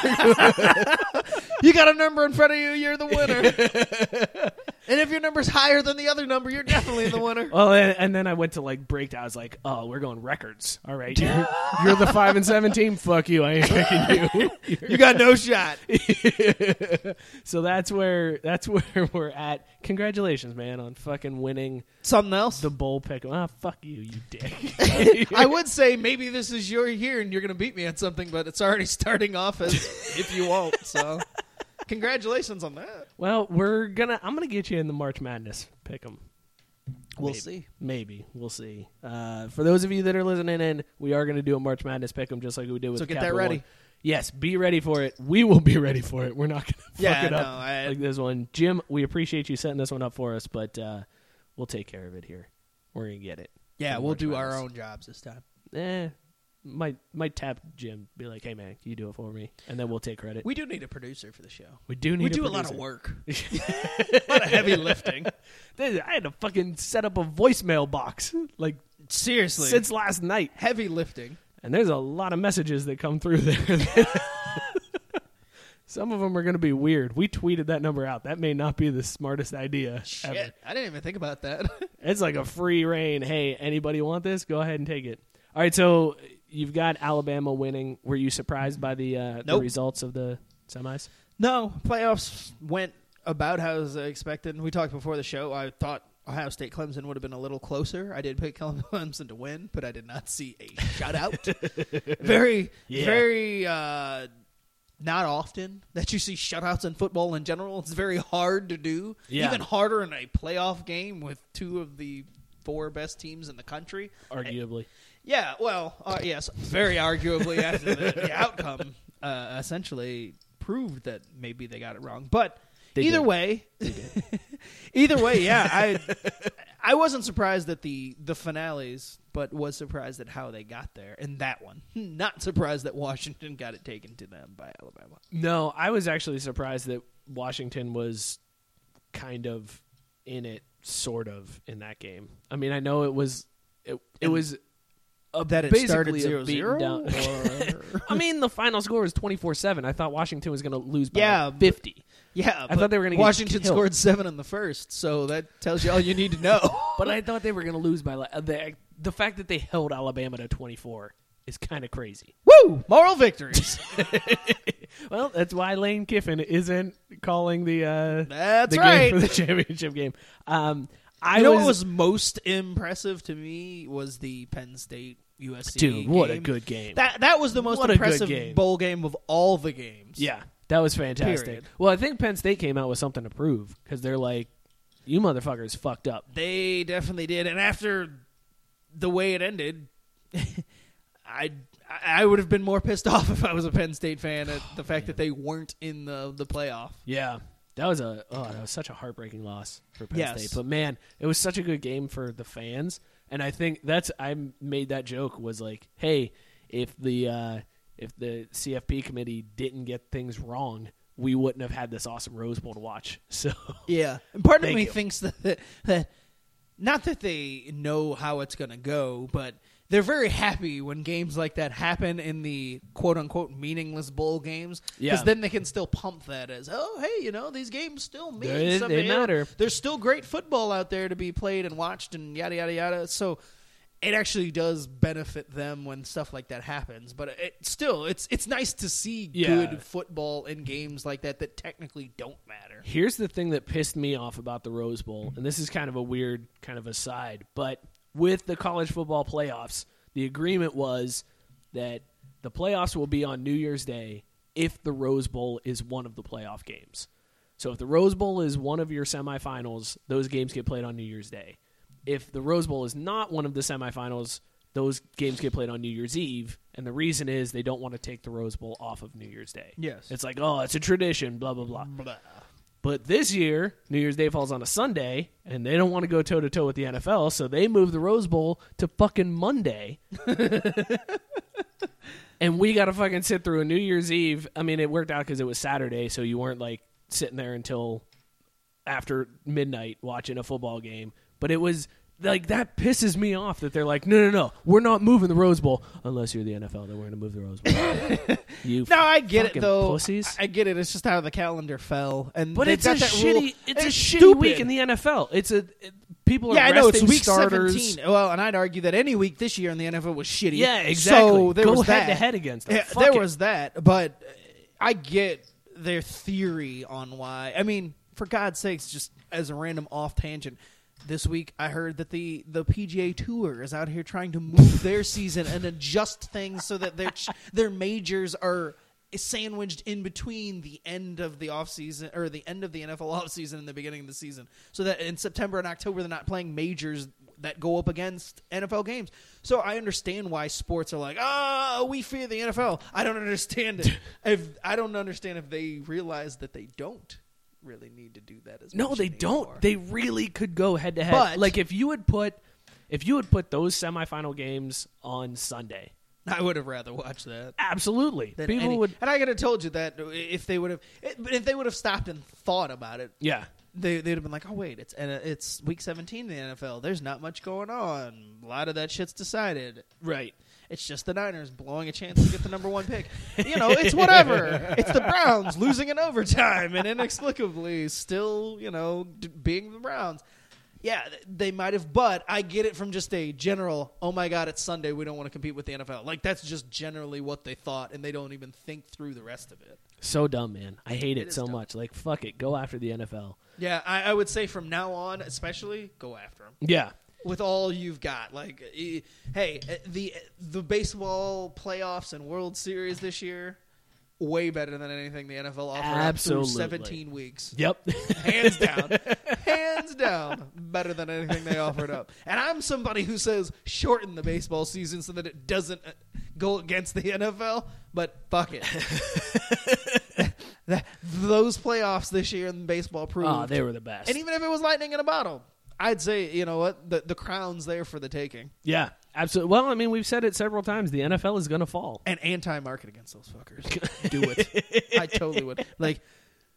You got a number in front of you, you're the winner. and if your number's higher than the other number, you're definitely the winner. well, and, and then I went to like break. down. I was like, "Oh, we're going records. All right, you're, you're the five and 17. Fuck you. I ain't picking you." You got no shot. so that's where that's where we're at. Congratulations, man, on fucking winning Something else? the bowl pick. Ah, fuck you, you dick. I would say maybe this is your year and you're going to beat me at something, but it's already starting off as if you won't. So, congratulations on that. well, we're gonna. I'm gonna get you in the March Madness pick 'em. We'll Maybe. see. Maybe we'll see. Uh, for those of you that are listening in, we are going to do a March Madness pick 'em just like we did with. So get Capital that ready. One. Yes, be ready for it. We will be ready for it. We're not going to fuck Yeah, it up no, I- like this one. Jim, we appreciate you setting this one up for us, but uh, we'll take care of it here. We're going to get it. Yeah, we'll March do our own jobs this time. Eh, might might tap Jim. Be like, hey man, can you do it for me? And then we'll take credit. We do need a producer for the show. We do need. We a do a lot of work, a lot of heavy lifting. I had to fucking set up a voicemail box like Seriously, since last night, heavy lifting. and there's a lot of messages that come through there. Some of them are going to be weird. We tweeted that number out. That may not be the smartest idea Shit, ever. I didn't even think about that. It's like a free reign. Hey, anybody want this? Go ahead and take it. All right, so you've got Alabama winning. Were you surprised by the uh, the results of the semis? no, playoffs went about how as expected. We talked before the show. I thought Ohio State Clemson would have been a little closer. I did pick Clemson to win, but I did not see a shutout. very, Yeah. very uh, not often that you see shutouts in football in general. It's very hard to do. Yeah. Even harder in a playoff game with two of the four best teams in the country. Arguably. Yeah, well, uh, yes, very arguably after the, the outcome uh, essentially proved that maybe they got it wrong. But They either did. way, either way, yeah, I I wasn't surprised at the the finales, but was surprised at how they got there in that one. Not surprised that Washington got it taken to them by Alabama. No, I was actually surprised that Washington was kind of in it, sort of in that game. I mean, I know it was it, it was a, That it basically started beaten 0-0, down. I mean, the final score was twenty four seven. I thought Washington was going to lose by Yeah, like but- fifty, Yeah, I thought they were gonna get Washington scored seven in the first, so that tells you all you need to know. but I thought they were going to lose by like the the fact that they held Alabama to twenty four is kind of crazy. Woo! Moral victories. Well, that's why Lane Kiffin isn't calling the uh, That's the right. game for the championship game. Um, I you know was, what was most impressive to me was the Penn State USC. Dude, what a good game. That that was the most What impressive game. bowl game of all the games. yeah, that was fantastic. Period. Well, I think Penn State came out with something to prove because they're like, you motherfuckers fucked up. They definitely did. And after the way it ended, I I would have been more pissed off if I was a Penn State fan at the fact that they weren't in the the playoff. Yeah. That was a oh that was such a heartbreaking loss for Penn Yes. State. But man, it was such a good game for the fans. And I think that's I made that joke was like, hey, if the uh, if the CFP committee didn't get things wrong, we wouldn't have had this awesome Rose Bowl to watch. So Yeah, and part of me you. thinks that, that not that they know how it's going to go, but they're very happy when games like that happen in the quote unquote meaningless bowl games. Yeah. then they can still pump that as, oh, hey, you know, these games still mean They- something. they matter. There's still great football out there to be played and watched and yada, yada, yada. So it actually does benefit them when stuff like that happens. But it still, it's it's nice to see Yeah. good football in games like that that technically don't matter. Here's the thing that pissed me off about the Rose Bowl, and this is kind of a weird kind of aside, but with the college football playoffs, the agreement was that the playoffs will be on New Year's Day if the Rose Bowl is one of the playoff games. So if the Rose Bowl is one of your semifinals, those games get played on New Year's Day. If the Rose Bowl is not one of the semifinals, those games get played on New Year's Eve, and the reason is they don't want to take the Rose Bowl off of New Year's Day. Yes. It's like, oh, it's a tradition, blah blah blah. But this year, New Year's Day falls on a Sunday, and they don't want to go toe to toe with the NFL, so they move the Rose Bowl to fucking Monday. and we got to fucking sit through a New Year's Eve. I mean, it worked out because it was Saturday, so you weren't like sitting there until after midnight watching a football game. But it was like that pisses me off that they're like, no, no, no, we're not moving the Rose Bowl unless you're the NFL. Then we're going to move the Rose Bowl. you No, I get it though. pussies. I get it. It's just how the calendar fell, and But it's a that shitty, rule. it's a shitty stupid. week in the NFL. It's a it, people are yeah, I know it's week starters. seventeen. Well, and I'd argue that any week this year in the NFL was shitty. Yeah, exactly. So there Go was head that. to head against them. Yeah, Fuck there it. was that, but I get their theory on why. I mean, for God's sakes, just as a random off tangent. This week, I heard that the, the PGA Tour is out here trying to move their season and adjust things so that their ch- their majors are sandwiched in between the end of the off season or the end of the NFL off season and the beginning of the season, so that in September and October they're not playing majors that go up against NFL games. So I understand why sports are like, oh, we fear the NFL. I don't understand it. if I don't understand if they realize that they don't really need to do that as well. No, they anymore. don't. They really could go head to head. But- Like if you would put if you would put those semifinal games on Sunday, I would have rather watched that. absolutely. than People any- would and I could have told you that if they would have, if they would have stopped and thought about it, Yeah. they they'd have been like, oh wait, it's and uh, it's week seventeen in the NFL. There's not much going on. A lot of that shit's decided. Right. It's just the Niners blowing a chance to get the number one pick. You know, it's whatever. it's the Browns losing in overtime and inexplicably still, you know, d- being the Browns. Yeah, they might have, but I get it from just a general, oh my God, it's Sunday. We don't want to compete with the NFL. Like, that's just generally what they thought, and they don't even think through the rest of it. So dumb, man. I hate it so dumb. much. Like fuck it. Go after the NFL. Yeah, I, I would say from now on, especially, go after them. Yeah. With all you've got. Like, hey, eh, the the baseball playoffs and World Series this year, way better than anything the NFL offered Absolutely. through 17 weeks. Yep. Hands down, hands down, better than anything they offered up. And I'm somebody who says shorten the baseball season so that it doesn't uh, go against the NFL. But fuck it, those playoffs this year in baseball proved oh, they were the best. and even if it was lightning in a bottle, I'd say you know what the the crown's there for the taking. yeah, absolutely. Well, I mean, we've said it several times. The NFL is going to fall. And anti-market against those fuckers. Do it. I totally would. Like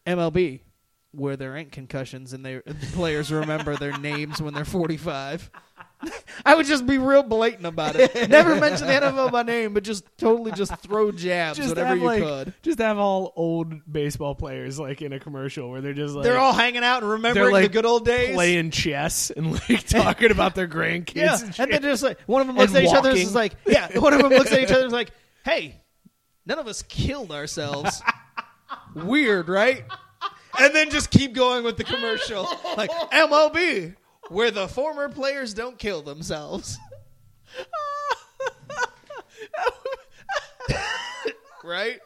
MLB, where there ain't concussions and they players remember their names when they're 45. I would just be real blatant about it. Never mention the NFL by name, but just totally just throw jabs whatever have, you like, could. Just have all old baseball players like in a commercial where they're just like They're all hanging out and remembering like, the good old days. playing chess and like talking about their grandkids. Yeah, and and then just like one of them looks at each other and is like, yeah, one of them looks at each other and is like, hey, none of us killed ourselves. Weird, right? And then just keep going with the commercial, like MLB, where the former players don't kill themselves. right?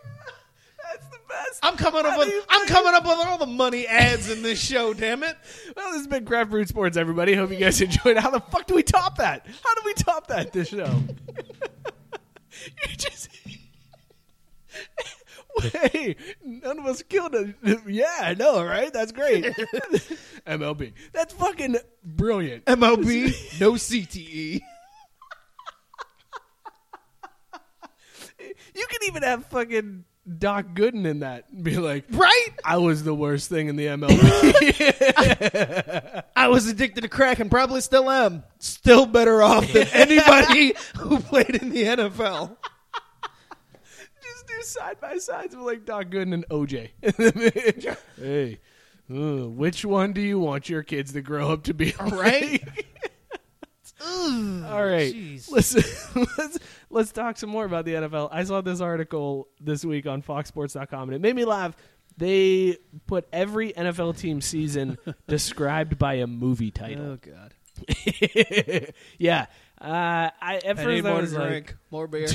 That's the best. I'm coming up with I'm coming up with all the money ads in this show, damn it. Well, this has been Craft Brewed Sports, everybody. Hope you guys enjoyed. How the fuck do we top that? How do we top that this show? you just Hey, none of us killed it. Yeah, I know, right? That's great. MLB. That's fucking brilliant. MLB, no. CTE. You can even have fucking Doc Gooden in that and be like, Right? I was the worst thing in the MLB. I was addicted to crack and probably still am. Still better off than anybody who played in the NFL. Do side by sides with like Doc Gooden and OJ. hey, uh, which one do you want your kids to grow up to be? Right? All right. Listen, let's let's talk some more about the NFL. I saw this article this week on FoxSports.com, and it made me laugh. They put every NFL team season described by a movie title. Oh God. yeah. Uh, I at I first I more was like, drink, more beer.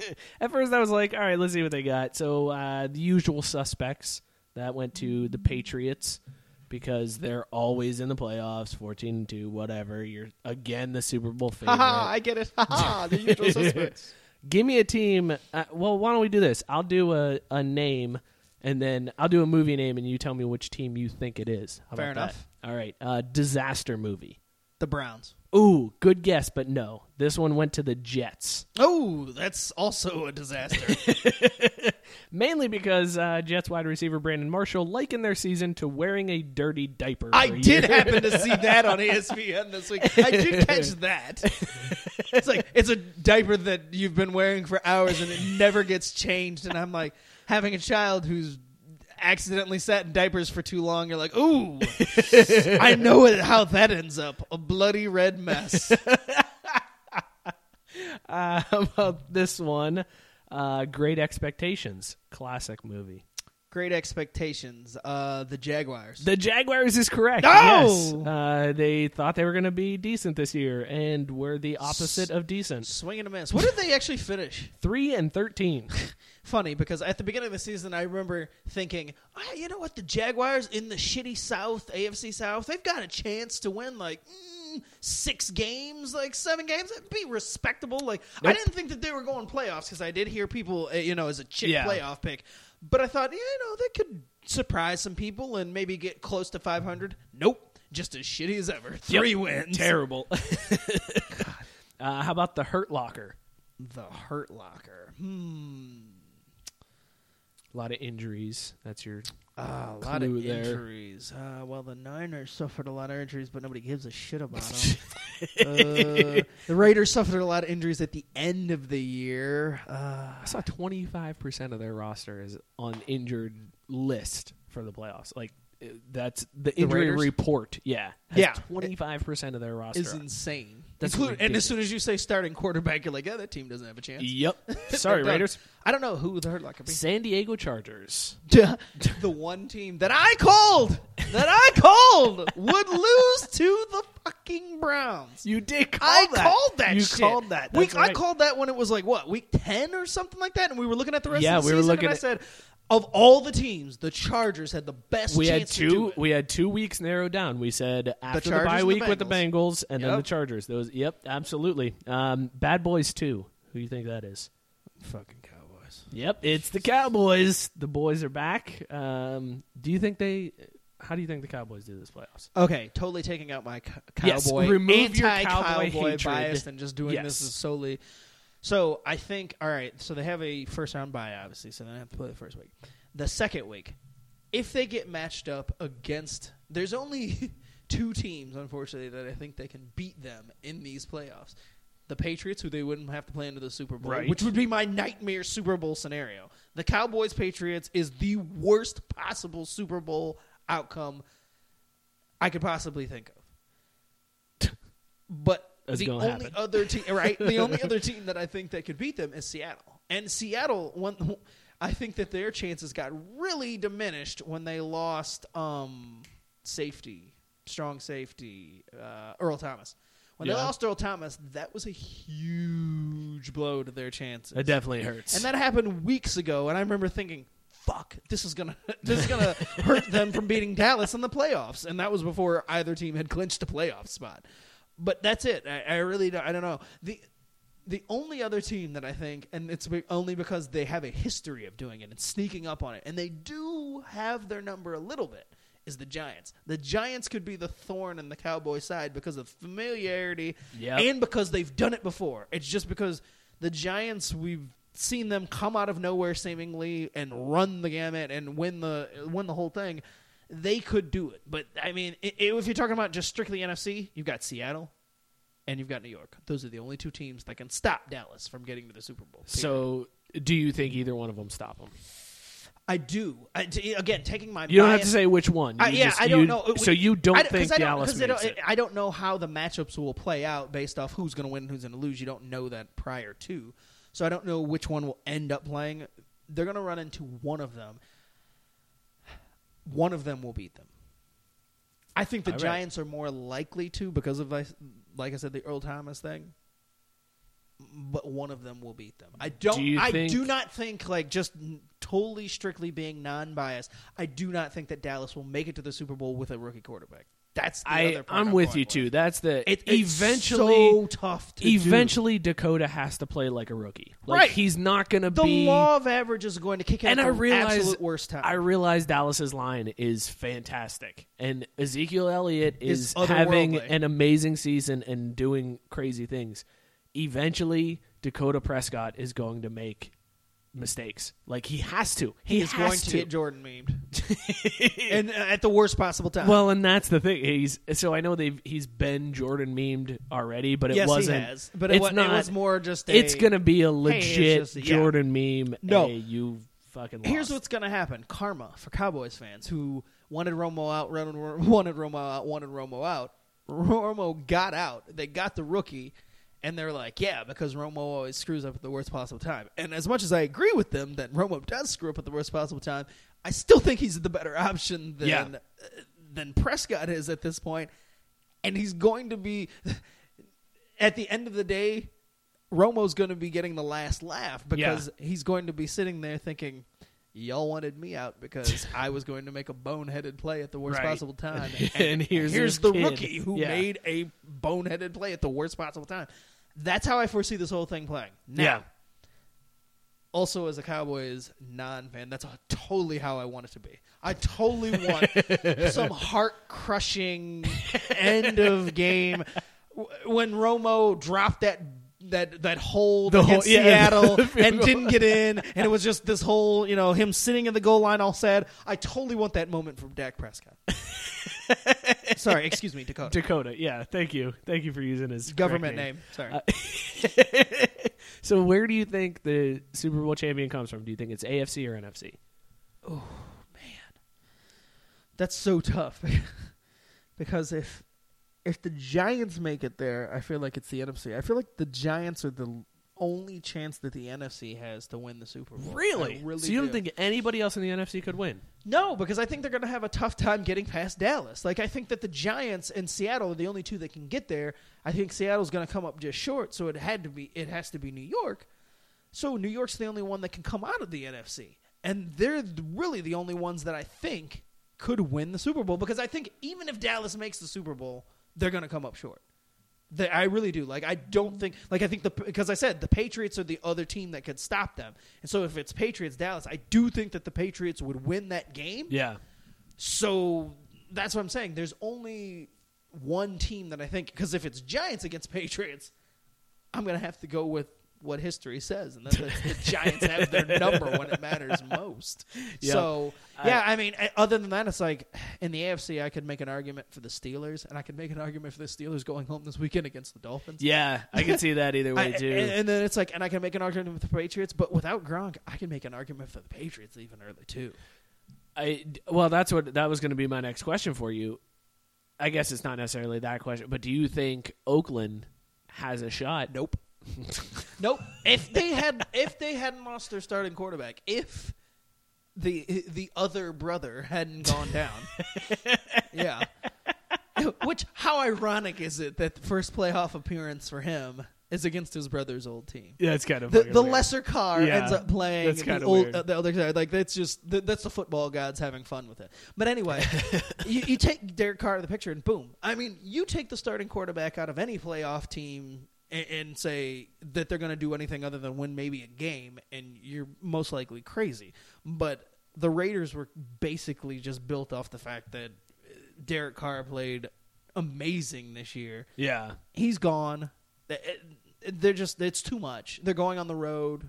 at first I was like, all right, let's see what they got. So uh, the usual suspects that went to the Patriots because they're always in the playoffs, fourteen two, whatever. You're again the Super Bowl favorite. Haha, I get it. Haha, the usual suspects. Give me a team. Uh, well, why don't we do this? I'll do a, a name, and then I'll do a movie name, and you tell me which team you think it is. How Fair enough. That? All right. Uh, disaster movie. The Browns. Ooh, good guess, but no. This one went to the Jets. Oh, that's also a disaster. Mainly because uh, Jets wide receiver Brandon Marshall likened their season to wearing a dirty diaper. I did happen to see that on ESPN this week. I did catch that. It's like it's a diaper that you've been wearing for hours and it never gets changed. And I'm like having a child who's accidentally sat in diapers for too long. You're like, ooh, I know it, how that ends up. A bloody red mess. Uh, how about this one? Uh, Great Expectations, classic movie. Great expectations. Uh, the Jaguars. The Jaguars is correct. Yes, uh, they thought they were going to be decent this year, and were the opposite of decent. Swing and a miss. What did they actually finish? Three and thirteen. funny because at the beginning of the season, I remember thinking, ah, you know what, the Jaguars in the shitty South, AFC South, they've got a chance to win like mm, six games, like seven games. That'd be respectable. Like I didn't think that they were going playoffs because I did hear people, uh, you know, as a chick Yeah. playoff pick. But I thought, yeah, you know, that could surprise some people and maybe get close to 500. Nope, just as shitty as ever. Three Yep. wins. Terrible. uh, how about the Hurt Locker? The Hurt Locker. Hmm. A lot of injuries. That's your. Uh, a lot of injuries. Uh, well, the Niners suffered a lot of injuries, but nobody gives a shit about them. uh, the Raiders suffered a lot of injuries at the end of the year. Uh, I saw twenty five percent of their roster is on injured list for the playoffs. Like uh, that's the injury Raiders? report. Yeah, Yeah. twenty five percent of their roster. is insane. That's Include- and as soon as you say starting quarterback, you're like, yeah, that team doesn't have a chance. Yep. Sorry, Raiders. I don't know who the Hurt Locker be. San Diego Chargers. the one team that I called, that I called, would lose to the fucking Browns. You did call I that. called that. You shit. called that. Week, right. I called that when it was like what week ten or something like that, and we were looking at the rest Yeah, of the we were season. looking and I said, of all the teams, the Chargers had the best. we had chance to do two. it. We had two weeks narrowed down. We said after the, Chargers bye and the week with the Bengals. Bengals, and then the Chargers. Those. Yep, absolutely. Um, Bad Boys Two. Who do you think that is? fucking Cowboys. Yep, it's the Cowboys. The boys are back. Um, do you think they? How do you think the Cowboys do this playoffs? Okay, totally taking out my co- Yes, cowboy remove your anti-cowboy cowboy bias and just doing Yes. this as solely. So I think all right. So they have a first round bye, obviously. So they don't have to play the first week. The second week, if they get matched up against, there's only two teams, unfortunately, that I think they can beat them in these playoffs. The Patriots, who they wouldn't have to play into the Super Bowl, Right. which would be my nightmare Super Bowl scenario. The Cowboys Patriots is the worst possible Super Bowl outcome I could possibly think of. But That's the only happen. other team, right? The only other team that I think that could beat them is Seattle. And Seattle, one, I think that their chances got really diminished when they lost um, safety, strong safety, uh, Earl Thomas. When Yeah. they lost Earl Thomas, that was a huge blow to their chances. It definitely hurts. And that happened weeks ago, and I remember thinking, "Fuck, this is gonna this is gonna hurt them from beating Dallas in the playoffs." And that was before either team had clinched a playoff spot. But that's it. I, I really don't, I don't know the the only other team that I think, and it's only because they have a history of doing it and sneaking up on it, and they do have their number a little bit, is the Giants. The Giants could be the thorn in the Cowboy side because of familiarity Yep. and because they've done it before. It's just because the Giants, we've seen them come out of nowhere seemingly and run the gamut and win the win the whole thing. They could do it, but I mean, i- i- if you're talking about just strictly NFC, you've got Seattle and you've got New York. Those are the only two teams that can stop Dallas from getting to the Super Bowl. so, do you think either one of them stop them? I do. I, t- again, taking my You don't have to say which one. You I, yeah, just- I don't you- know. So you don't I, think I don't, Dallas makes don't, it? I don't know how the matchups will play out based off who's going to win and who's going to lose. You don't know that prior to, so I don't know which one will end up playing. They're going to run into one of them. One of them will beat them. I think the All right. Giants are more likely to because of like, like I said, the Earl Thomas thing. But one of them will beat them. I don't. Do I think- do not think like just totally strictly being non-biased. I do not think that Dallas will make it to the Super Bowl with a rookie quarterback. That's the I other part I'm with going you too. That's the It, it's eventually so tough. To do. eventually Dakota has to play like a rookie. Like, Right. He's not going to be. the law of averages is going to kick in and at I realize absolute worst time. I realize Dallas's line is fantastic, and Ezekiel Elliott Is having an amazing season and doing crazy things. Eventually, Dakota Prescott is going to make mistakes. Like he has to. He, he is has going to, get Jordan memed, and uh, at the worst possible time. Well, and that's the thing. He's so I know they've he's been Jordan memed already, but it yes, wasn't. has, but it, it's not. it was more just. A, it's gonna be a legit yeah. Jordan meme. No. hey, you fucking. Lost. Here's what's going to happen: karma for Cowboys fans who wanted Romo out, wanted Romo out, wanted Romo out. Romo got out. They got the rookie, and they're like, "Yeah, because Romo always screws up at the worst possible time." And as much as I agree with them that Romo does screw up at the worst possible time, I still think he's the better option than Yeah. uh, than Prescott is at this point. And he's going to be at the end of the day. Romo's going to be getting the last laugh because he's going to be sitting there thinking, "Y'all wanted me out because I was going to make a boneheaded play at the worst Right. possible time." And here's this the kid. rookie who Yeah. made a boneheaded play at the worst possible time. That's how I foresee this whole thing playing. Now, Yeah. also as a Cowboys non-fan, that's totally how I want it to be. I totally want some heart-crushing end of game when Romo dropped that that that hold The whole- against yeah, Seattle and didn't get in, and it was just this whole you know him sitting in the goal line all sad. I totally want that moment from Dak Prescott. Sorry, excuse me, Dakota. Dakota. Yeah, thank you, thank you for using his Government correct name. Sorry. Uh, so where do you think the Super Bowl champion comes from? Do you think it's AFC or NFC? Oh man, that's so tough because if if the Giants make it there, I feel like it's the NFC. I feel like the Giants are the only chance that the NFC has to win the Super Bowl. I really so you don't do. think anybody else in the NFC could win? No, because I think they're going to have a tough time getting past Dallas. Like I think that the Giants and Seattle are the only two that can get there. I think Seattle's going to come up just short, so it had to be it has to be New York. So New York's the only one that can come out of the NFC. And they're really the only ones that I think could win the Super Bowl because I think even if Dallas makes the Super Bowl, they're going to come up short. They, I really do. Like I don't think like I think the because I said the Patriots are the other team that could stop them. And so if it's Patriots Dallas, I do think that the Patriots would win that game. Yeah. So that's what I'm saying. There's only one team that I think because if it's Giants against Patriots, I'm gonna have to go with what history says, and that the Giants have their number when it matters most. Yeah. So yeah, I mean, eh, other than that, it's like in the AFC, I could make an argument for the Steelers, and I could make an argument for the Steelers going home this weekend against the Dolphins. Yeah, I can see that either I- way too. and, and then it's like, and I can make an argument with the Patriots, but without Gronk, I can make an argument for the Patriots even early too. I well, that's what that was going to be my next question for you. I guess it's not necessarily that question, but do you think Oakland has a shot? Nope. Nope. If they had if they hadn't lost their starting quarterback, if the the other brother hadn't gone down, yeah. Which how ironic is it that the first playoff appearance for him is against his brother's old team? Yeah, it's kind of The, the lesser car Yeah, ends up playing that's the old uh, the other side. Like that's just th- that's the football gods having fun with it. But anyway, you, you take Derek Carr out of the picture, and boom. I mean, you take the starting quarterback out of any playoff team and, and say that they're going to do anything other than win maybe a game, and you're most likely crazy. But the Raiders were basically just built off the fact that uh, Derek Carr played amazing this year Yeah. he's gone. It- uh, They're just it's too much. They're going on the road.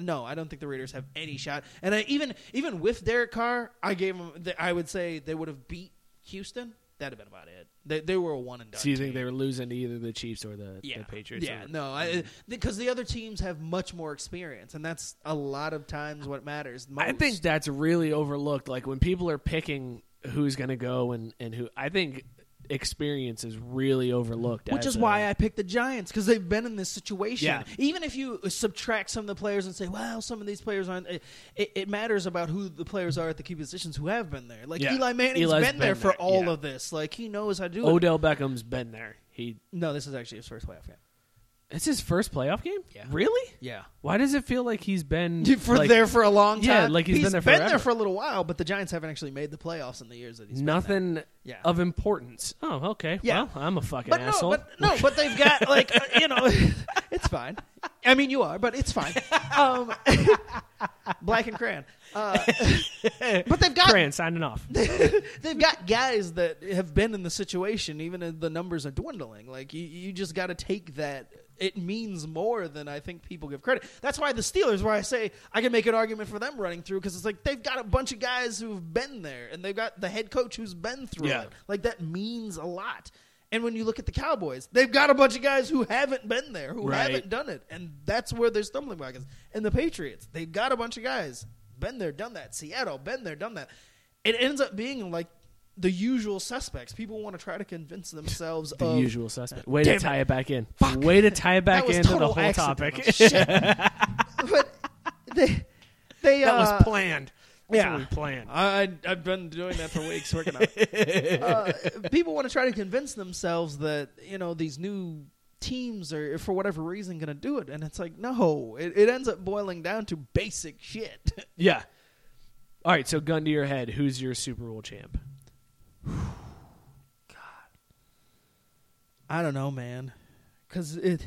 No, I don't think the Raiders have any shot. And I, even even with Derek Carr, I gave them. I would say they would have beat Houston. That'd have been about it. They they were a one and done. So you think team. they were losing to either the Chiefs or the, yeah the Patriots? Yeah, or- no, mm-hmm. because the other teams have much more experience, and that's a lot of times what matters. Most. I think that's really overlooked. Like when people are picking who's going to go and, and who, I think experience is really overlooked. Which is a- why I picked the Giants because they've been in this situation. Yeah. Even if you subtract some of the players and say, "Well, some of these players aren't," it, it, matters about who the players are at the key positions who have been there. Like Yeah. Eli Manning's Eli's been, there been for there, all yeah. of this. Like he knows how to do it. Odell Beckham's been there. He No, this is actually his first playoff game. It's his first playoff game. Yeah. Really? Yeah, Why does it feel like he's been for like, there for a long time. Yeah, like he's been there forever. for a little while, but the Giants haven't actually made the playoffs in the years that he's been there. nothing Yeah. of importance? Oh, okay. Yeah. Well, I'm a fucking But asshole. no, but no, but they've got like uh, you know, it's fine. I mean, you are, but it's fine. Um, black and crayon. Uh, but they've got Cran signing off. they've got guys that have been in the situation, even if the numbers are dwindling. Like you, you just got to take that. It means more than I think people give credit. That's why the Steelers, where I say I can make an argument for them running through, because it's like they've got a bunch of guys who've been there, and they've got the head coach who's been through Yeah. it. Like that means a lot. And when you look at the Cowboys, they've got a bunch of guys who haven't been there, who Right. haven't done it, and that's where their stumbling block is. And the Patriots, they've got a bunch of guys been there, done that. Seattle, been there, done that. It ends up being like the usual suspects. People want to try to convince themselves of The of usual suspect. Way to tie it. it back in. Fuck. Way to tie it back into the whole accident. topic. Shit. but they, they that uh, was planned. That's yeah. planned. I, I've been doing that for weeks, working on it. Uh, people want to try to convince themselves that you know these new teams are, for whatever reason, going to do it, and it's like no. It, it ends up boiling down to basic shit. Yeah. All right, so gun to your head, who's your Super Bowl champ? I don't know, man, because it.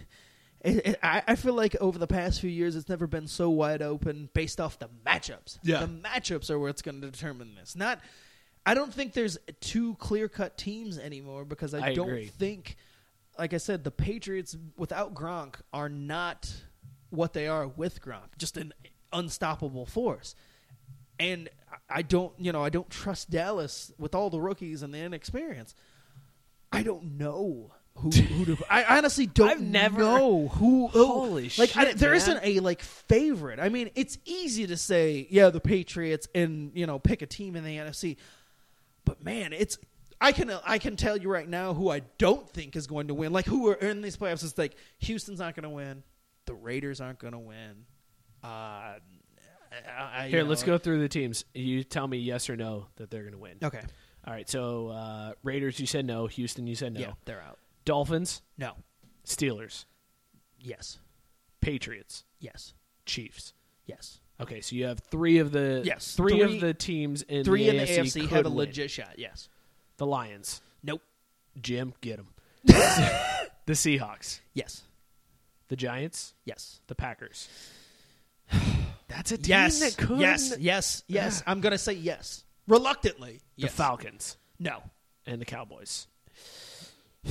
It, it, I, I feel like over the past few years, it's never been so wide open based off the matchups. Yeah. the matchups are what's going to determine this. Not, I don't think there's two clear cut teams anymore because I, I don't agree. think, like I said, the Patriots without Gronk are not what they are with Gronk. Just an unstoppable force. And I- I don't, you know, I don't trust Dallas with all the rookies and the inexperience. I don't know who. who to, I honestly don't I've never- know who. who- Holy like, I, shit, there man. not a like favorite. I mean, it's easy to say, yeah, the Patriots, and you know, pick a team in the NFC. But man, it's I can I can tell you right now who I don't think is going to win. Like who are in these playoffs? It's like Houston's not going to win. The Raiders aren't going to win. Uh, I, I- Here, you let's know- go through the teams. You tell me yes or no that they're going to win. Okay. All right, so uh, Raiders, you said no. Houston, you said no. Yeah, they're out. Dolphins, No. Steelers, Yes. Patriots, Yes. Chiefs. Yes. Okay, so you have three of the Yes, three, three- of the teams in Three the in the AFC, AFC could have a win. legit shot. Yes. The Lions, Nope. Jim, get them. the Seahawks, Yes. the Giants, Yes. the Packers. That's a team Yes. that could. Yes. Yes. Yes. I'm gonna say yes. Reluctantly. The Yes. Falcons No. and the Cowboys,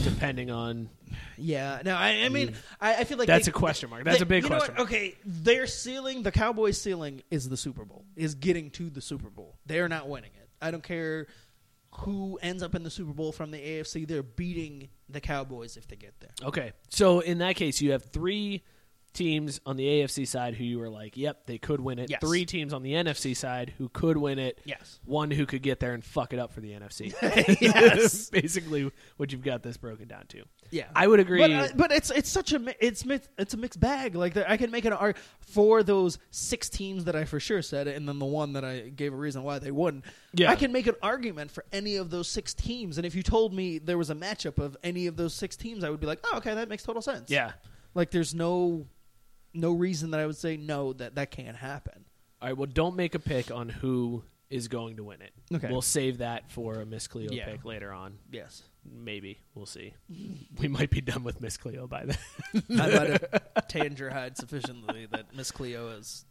depending on. Yeah. No. I, I mean, I, I feel like That's they- a question mark. That's they- a big you know question what? Okay, their ceiling, the Cowboys' ceiling, is the Super Bowl. Is getting to the Super Bowl. They are not winning it. I don't care who ends up in the Super Bowl from the AFC. They're beating the Cowboys if they get there. Okay, so in that case, you have three teams on the AFC side who you were like, yep, they could win it. Yes. Three teams on the NFC side who could win it. Yes. One who could get there and fuck it up for the NFC. Yes. Basically, what you've got this broken down to. Yeah, I would agree. But, uh, but it's it's such a it's it's a mixed bag. Like I can make an arg for those six teams that I for sure said, and then the one that I gave a reason why they wouldn't. Yeah. I can make an argument for any of those six teams. And if you told me there was a matchup of any of those six teams, I would be like, oh, okay, that makes total sense. yeah. like there's no no reason that I would say no that that can't happen. All right. Well, don't make a pick on who is going to win it. Okay. We'll save that for a Miss Cleo Yeah. pick later on. Yes, Maybe we'll see. We might be done with Miss Cleo by then. I might have tanned your hide sufficiently that Miss Cleo is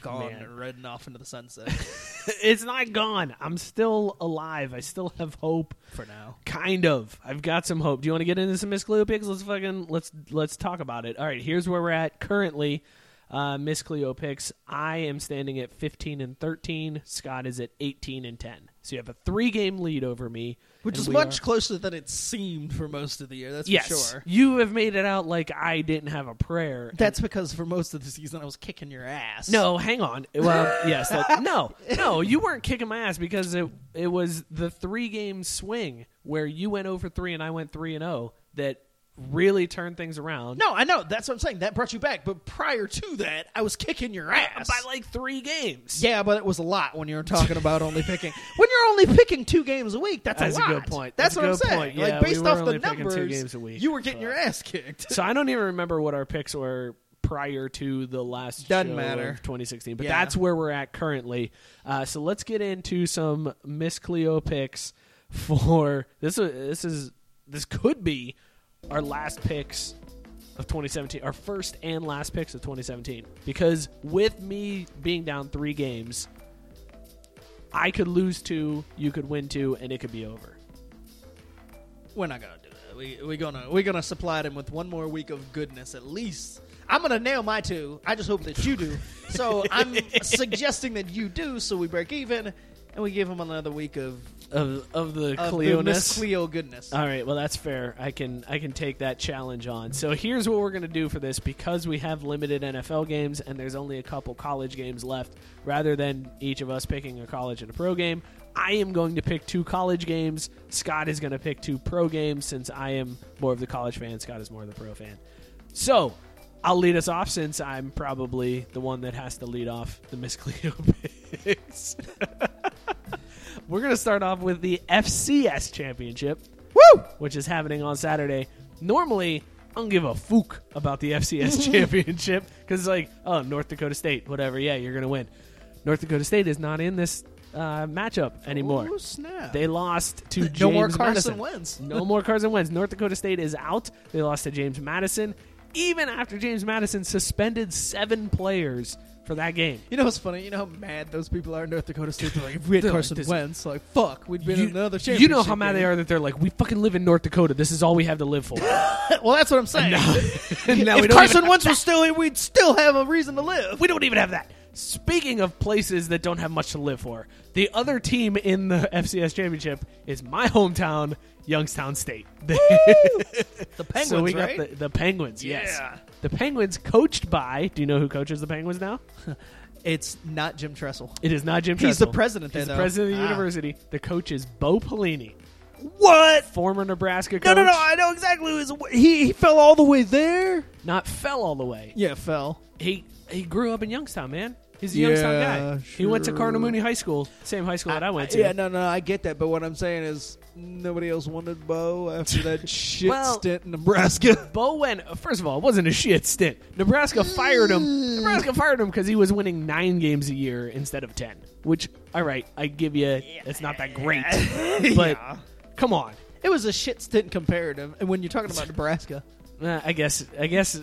gone Man. and ridden off into the sunset it's not gone. I'm still alive. I still have hope. for now. Kind of. I've got some hope. Do you want to get into some Miss Cleo picks? Let's fucking let's let's talk about it. All right, here's where we're at currently. Uh, Miss Cleo picks. I am standing at 15 and 13. Scott is at 18 and 10. So you have a three game lead over me, Which is much are- closer than it seemed for most of the year. That's yes, for sure. you have made it out like I didn't have a prayer. That's because for most of the season I was kicking your ass. No, hang on. Well, yes, that, no, no, you weren't kicking my ass because it it was the three game swing where you went over three and I went three and zero that really turned things around. no, I know. That's what I'm saying. That brought you back. But prior to that, I was kicking your ass. by like three games. yeah, but it was a lot when you were talking about only picking. When you're only picking two games a week, that's, That's a a good point. That's, That's what I'm saying. point. Yeah, like we based were off the picking two numbers, games a week, you were getting but- your ass kicked. So I don't even remember what our picks were prior to the last Doesn't show matter. of 2016, but Yeah. that's where we're at currently. Uh, so let's get into some Miss Cleo picks for this. is- This is this could be our last picks of 2017, our first and last picks of 2017, because with me being down three games, I could lose two, you could win two, and it could be over. We're not gonna do that. We we gonna we're gonna supply them with one more week of goodness at least. I'm gonna nail my two. I just hope that you do. So I'm suggesting that you do, so we break even, and we give them another week of, Of of the of. Miss Cleo goodness. All right, well that's fair. I can I can take that challenge on. So here's what we're going to do for this because we have limited NFL games and there's only a couple college games left rather than each of us picking a college and a pro game. I am going to pick two college games. Scott is going to pick two pro games since I am more of the college fan, Scott is more of the pro fan. So, I'll lead us off since I'm probably the one that has to lead off the Miss Cleo picks. We're going to start off with the FCS Championship. Woo! Which is happening on Saturday. Normally, I don't give a fook about the FCS Championship because it's like, oh, North Dakota State, whatever. Yeah, you're going to win. North Dakota State is not in this uh, matchup anymore. Ooh, snap. They lost to James no more Carson Madison. Wentz. No more Carson Wentz. North Dakota State is out. They lost to James Madison. Even after James Madison suspended seven players for that game. You know what's funny? You know how mad those people are in North Dakota State. They're like, if we had They're like, Carson this- Wentz, like fuck, we'd been You, in another you know how mad they game. are that they're like, we fucking live in North Dakota. This is all we have to live for. well, that's what I'm saying. And now we if don't Carson even- Wentz was still here, we'd still have a reason to live. we don't even have that. Speaking of places that don't have much to live for, the other team in the FCS championship is my hometown, Youngstown State. The Penguins, so we right? got the, the Penguins, yes. Yeah. The Penguins coached by, do you know who coaches the Penguins now? It's not Jim Tressel. It is not Jim Tressel. He's Tressel. the president there, He's the though. president of the Ah. university. The coach is Bo Pelini, What? former Nebraska coach. No, no, no. I know exactly who is. He he fell all the way there. Not fell all the way. Yeah, fell. He he grew up in Youngstown, man. He's a Youngstown Yeah, guy. He went to sure. Cardinal Mooney High School, same high school that I went to. Yeah, no, no, I get that, but what I'm saying is nobody else wanted Bo after that shit Well- stint in Nebraska. Bo went. First of all, it wasn't a shit stint. Nebraska fired him. Nebraska fired him because he was winning nine games a year instead of ten. Which, all right, I give you. It's not that great, but come on. It was a shit stint comparative, and when you're talking about Nebraska, Uh, I guess. I guess.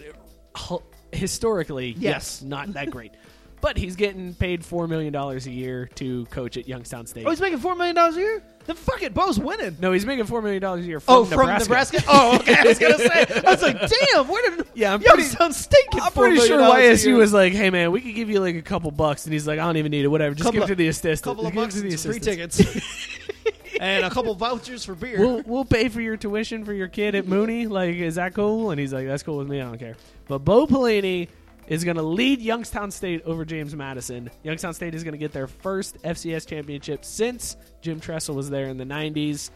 h- Historically, yes, Yes. not that great. But he's getting paid four million dollars a year to coach at Youngstown State. oh, he's making four million dollars a year. Fuck it, Bo's winning. no, he's making four million dollars a year from Oh, Nebraska. from Nebraska. Oh, okay. I was gonna say. I was like, damn, where did Yeah, I'm pretty- Youngstown State get I'm $4 pretty sure YSU was like, "Hey man, we could give you like a couple bucks," and he's like, "I don't even need it. Whatever, just Couple give it to the assistant. couple of Give bucks to the free tickets. and a couple vouchers for beer. we'll we'll pay for your tuition for your kid at Mooney. Like, is that cool? And he's like, that's cool with me. I don't care. But Bo Pelini is going to lead Youngstown State over James Madison. Youngstown State is going to get their first FCS championship since Jim Tressel was there in the '90s.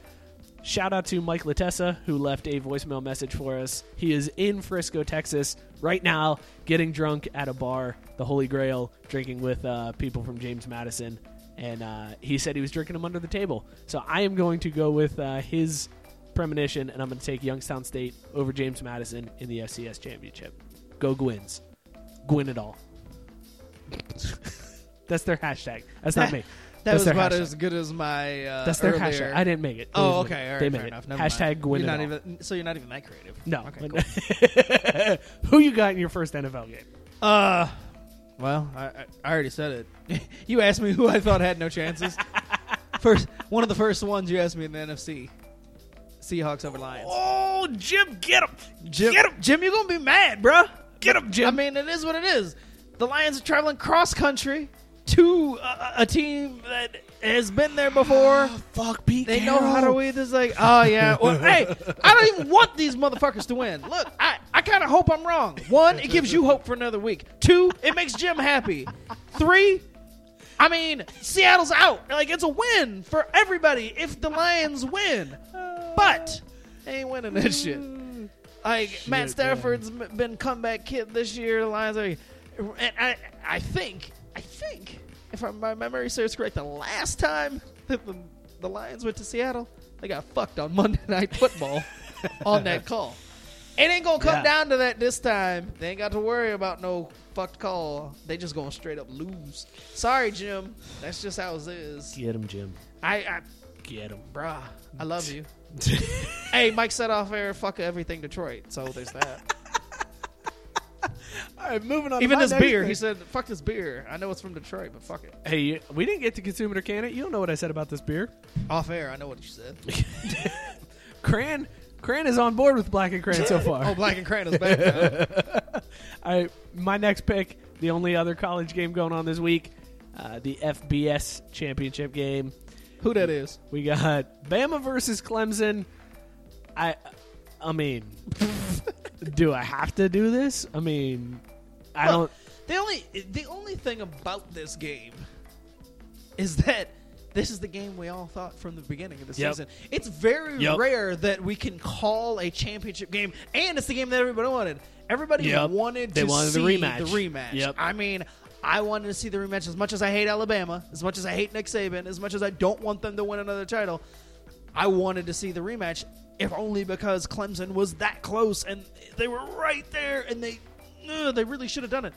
Shout out to Mike Latessa, who left a voicemail message for us. He is in Frisco, Texas, right now, getting drunk at a bar, the Holy Grail, drinking with uh, people from James Madison. And uh, he said he was drinking them under the table. So I am going to go with uh, his premonition, and I'm going to take Youngstown State over James Madison in the FCS championship. Go Gwins. Gwin at all. That's their hashtag. That's not me. that That's was their about hashtag. as good as my. Uh, That's their earlier. hashtag. I didn't make it. Oh, okay. All right, they fair made enough. it. Never Hashtag mind. Gwin You're it not all. even. So you're not even that creative. No. Okay. Cool. Who you got in your first NFL game? Uh, well, I, I, I already said it. you asked me who I thought had no chances. first, one of the first ones you asked me in the NFC. Seahawks over Lions. Oh, Jim, get him. Jim, Get him. Jim, you're gonna be mad, bruh. Get him, Jim. I mean, it is what it is. The Lions are traveling cross country to a, a team that has been there before. Fuck Pete They know how to win. This like, oh yeah. Well, hey, I don't even want these motherfuckers to win. Look, I, I kind of hope I'm wrong. One, it gives you hope for another week. Two, it makes Jim happy. Three, I mean, Seattle's out. Like it's a win for everybody if the Lions win. But they ain't winning this shit. Like Matt Stafford's m been comeback kid this year. The Lions are, and I I think I think if my memory serves correct, the last time that the, the Lions went to Seattle, they got fucked on Monday Night Football on that call. It ain't gonna come Yeah. down to that this time. They ain't got to worry about no fucked call. They just gonna straight up lose. Sorry, Jim. That's just how it is. Get him, Jim. I, I Get him. bruh, I love you. hey, Mike said off air, fuck everything Detroit. So there's that. All right, moving on. Even this beer, he said, fuck this beer. I know it's from Detroit, but fuck it. Hey, we didn't get to consume it or can it. You don't know what I said about this beer. Off air, I know what you said. Cran, Cran is on board with Black and Cran so far. oh, Black and Cran is back now. I my next pick, the only other college game going on this week, uh, the FBS championship game. Who that is? We got Bama versus Clemson. I, I mean, do I have to do this? I mean, I Well, don't. The only the only thing about this game is that this is the game we all thought from the beginning of the Yep. season. It's very Yep. rare that we can call a championship game, and it's the game that everybody wanted. Everybody Yep. wanted They to wanted the rematch. The rematch. I mean, I wanted to see the rematch as much as I hate Alabama, as much as I hate Nick Saban, as much as I don't want them to win another title. I wanted to see the rematch, if only because Clemson was that close and they were right there, and they ugh, they really should have done it.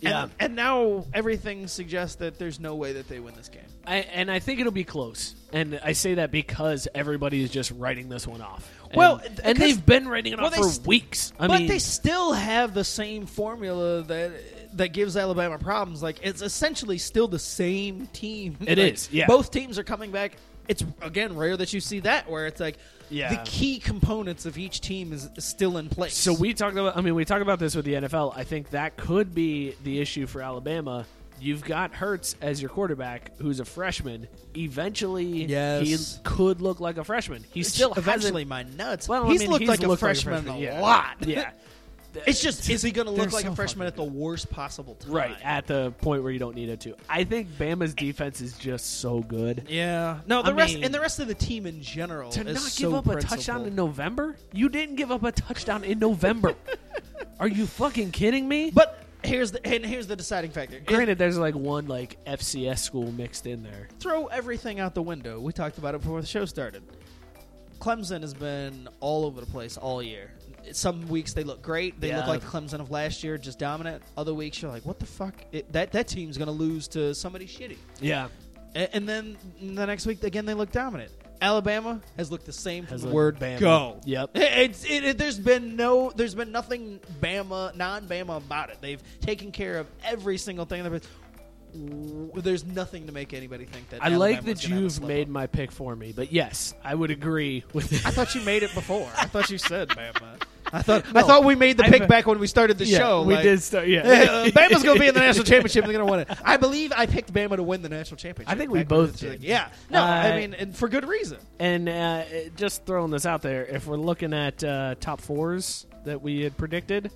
Yeah. And, and now everything suggests that there's no way that they win this game. I, and I think it'll be close. And I say that because everybody is just writing this one off. And, Well, and they've been writing it well, off for st- weeks. I but mean, they still have the same formula that that gives Alabama problems. Like it's essentially still the same team. It It is. yeah. Both teams are coming back. It's again rare that you see that where it's like Yeah. the key components of each team is, still in place. So we talked about. I mean, we talked about this with the NFL. I think that could be the issue for Alabama. You've got Hurts as your quarterback, who's a freshman. Eventually, Yes. he could look like a freshman. He still eventually my nuts. Well, I he's mean, looked he's like a looked freshman a yeah. lot. Yeah, It's just is he going to look like so a freshman at the worst possible time? right at the point where you don't need it to. I think Bama's defense is just so good. Yeah. No, the I rest mean- and the rest of the team in general To not so give up a touchdown in November? You didn't give up a touchdown in November. Are you fucking kidding me? But here's the and here's the deciding factor. It- Granted, there's like one like FCS school mixed in there. throw everything out the window. We talked about it before the show started. Clemson has been all over the place all year. Some weeks they look great. They look Yeah. like Clemson of last year, just dominant. Other weeks you're like, what the fuck? It, that that team's going to lose to somebody shitty. Yeah, A- And then the next week again they look dominant. Alabama has looked the same from Has the looked word Bama. go. Yep. It's it, it- there's been no there's been nothing Bama non-Bama about it. They've taken care of every single thing. There's nothing to make anybody think that. I like Alabama's that gonna have a you've slip made up. my pick for me, but yes, I would agree with I thought you made it before. I thought you said Bama. I thought I thought we made the I- pick back when we started the yeah, show. we like, did start. Yeah, uh, Bama's going to be in the national championship. and They're going to win it. I believe I picked Bama to win the national championship. I think we both did. like- Yeah. No, I Uh, mean, and for good reason. And uh, just throwing this out there, if we're looking at uh, top fours that we had predicted,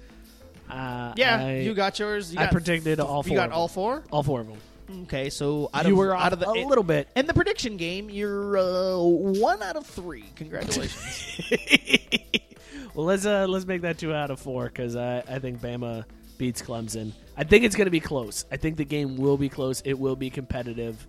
uh, Yeah, I, you got yours. You I got predicted f- all You four got of them. all four. all four of them. Okay, so out you of were out of the a little bit. in the prediction game, you're uh, one out of three. Congratulations. well, let's uh, let's make that two out of four because I, I think Bama beats Clemson. I think it's going to be close. I think the game will be close. It will be competitive,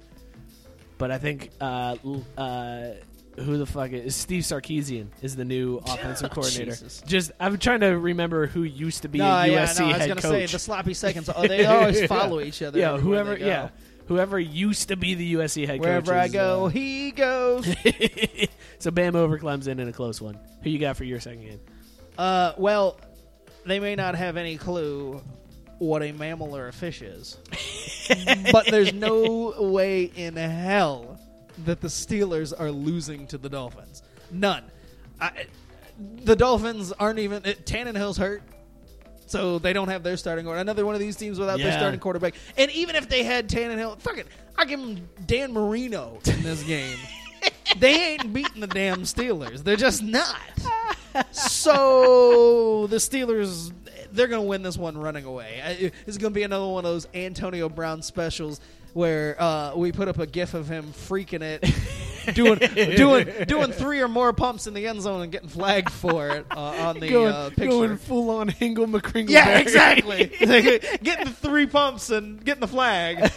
but I think uh, uh, who the fuck is Steve Sarkisian is the new offensive coordinator. Jesus. Just I'm trying to remember who used to be no, a yeah, USC no, I was head gonna coach. say the sloppy seconds. Oh, they always follow each other. yeah, everywhere whoever they go. yeah whoever used to be the USC head coach. Wherever. I is, go, uh, he goes. so Bama over Clemson in a close one. Who you got for your second game? Uh, well, they may not have any clue what a mammal or a fish is, but there's no way in hell that the Steelers are losing to the Dolphins. None. I, the Dolphins aren't even. It, Tannehill's hurt. So they don't have their starting order. Another one of these teams without their starting quarterback. And even if they had Tannehill, fuck it, I give them Dan Marino in this game. They ain't beating the damn Steelers. They're just not. So the Steelers, they're going to win this one running away. It's going to be another one of those Antonio Brown specials where uh, we put up a GIF of him freaking it, doing doing doing three or more pumps in the end zone and getting flagged for it uh, on the going, uh, picture. going full on Hingle McCringle. Yeah, exactly. getting the three pumps and getting the flag. And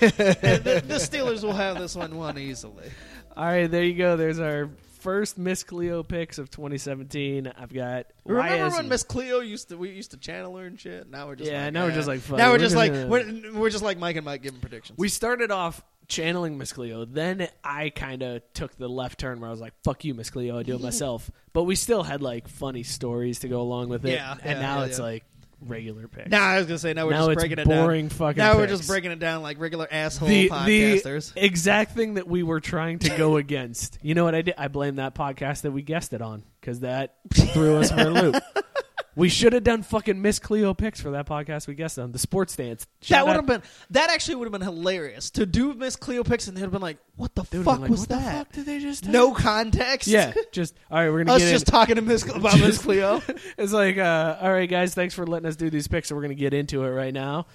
the, the Steelers will have this one won easily. All right, there you go. There's our first Miss Cleo picks of 2017. I've got. Remember YS when Miss Cleo used to we used to channel her and shit? Now we're just Yeah, like, now we're eh. just like, fuck now we're we're just just like gonna- we're, we're just like Mike and Mike giving predictions. We started off channeling Miss Cleo. Then I kind of took the left turn where I was like, "Fuck you, Miss Cleo. I do it myself." but we still had like funny stories to go along with it. Yeah, and yeah, now yeah, it's yeah. like regular picks. now I was gonna say now we're Now just it's breaking it boring down. fucking now we're picks. just breaking it down like regular asshole the, the exact thing that we were trying to go against. You know what I did? I blame that podcast that we guessed it on because that threw us for a loop. We should have done fucking Miss Cleo picks for that podcast we guessed on the sports dance. that would have been that actually would have been hilarious to do Miss Cleo picks and they'd have been like, "What the fuck was what that? The fuck did they just? No context. Yeah, just all right. We're gonna us get just in. talking to Miss about Miss Cleo. It's like, uh, all right, guys, thanks for letting us do these picks. So we're gonna get into it right now.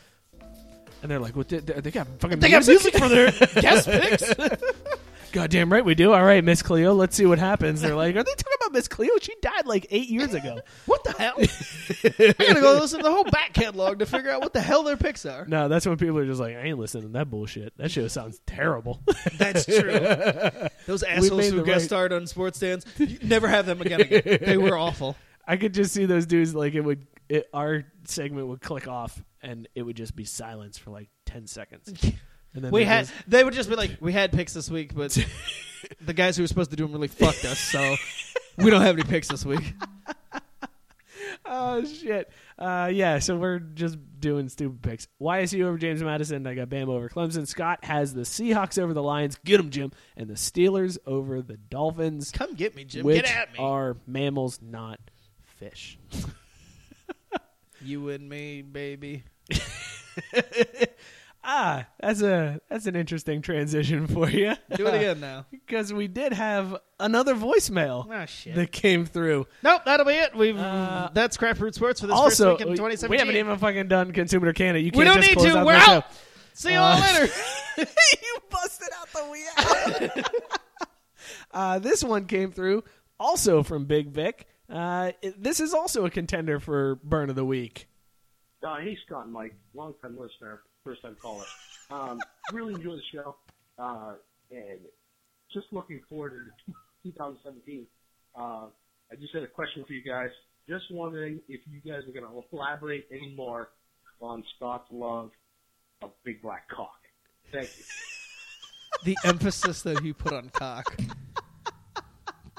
And they're like, "What? They, they got fucking They got music for their guest picks. Goddamn right we do. All right, Miss Cleo, let's see what happens. They're like, are they talking about Miss Cleo? She died like eight years ago. What the hell? I gotta go listen to the whole back catalog to figure out what the hell their picks are. No, that's when people are just like, I ain't listening to that bullshit. That show sounds terrible. That's true. Those assholes made who the guest right- starred on sports stands, you never have them again. again. They were awful. I could just see those dudes like it would. It, our segment would click off, and it would just be silence for like ten seconds. And then We they had. just- They would just be like, "We had picks this week, but the guys who were supposed to do them really fucked us, so we don't have any picks this week." oh shit. Uh, yeah, so we're just doing stupid picks. YSU over James Madison. I got Bama over Clemson. Scott has the Seahawks over the Lions. Get them, Jim. And the Steelers over the Dolphins. Come get me, Jim. which get at me. are mammals, not fish. you and me, baby. Ah, that's a that's an interesting transition for you. Do it again now. because we did have another voicemail Ah, shit. that came through. Nope, that'll be it. We've Uh, that's Craft Brewed Sports for this also, first week in 2017. we haven't even fucking done consumer it or can. You can't We don't just need close to. out We're the show. out. See you all Uh, later. you busted out the we out. uh, this one came through also from Big Vic. Uh, it- this is also a contender for burn of the week. Uh, hey, Scott and Mike, long time listener, first time caller. Um, really enjoy the show, uh, and just looking forward to 2017. Uh, I just had a question for you guys. Just wondering if you guys are going to elaborate any more on Scott's love of big black cock. Thank you. the emphasis that he put on cock.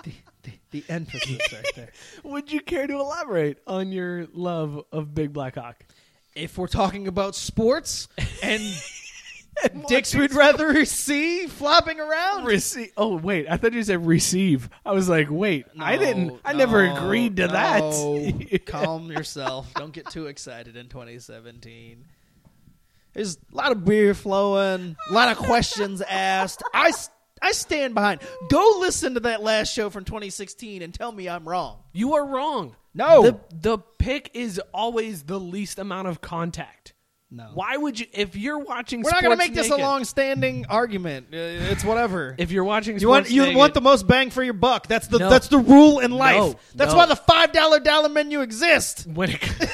The, the, the emphasis right there. Would you care to elaborate on your love of Big Black Hawk? If we're talking about sports and Dicks we'd rather see flopping around. Receive. Oh wait, I thought you said receive. I was like, wait, I didn't. I never agreed to no. that. Calm yourself. Don't get too excited in 2017. There's a lot of beer flowing, a lot of questions asked. I I stand behind. Go listen to that last show from 2016 and tell me I'm wrong. You are wrong. No. the the pick is always the least amount of contact. No. Why would you? If you're watching, We're not going to make this a long-standing argument. Uh, it's whatever. If you're watching, you want Sports you Naked- want the most bang for your buck. That's the No. that's the rule in life. No, that's no. why the five dollar dollar menu exists. when it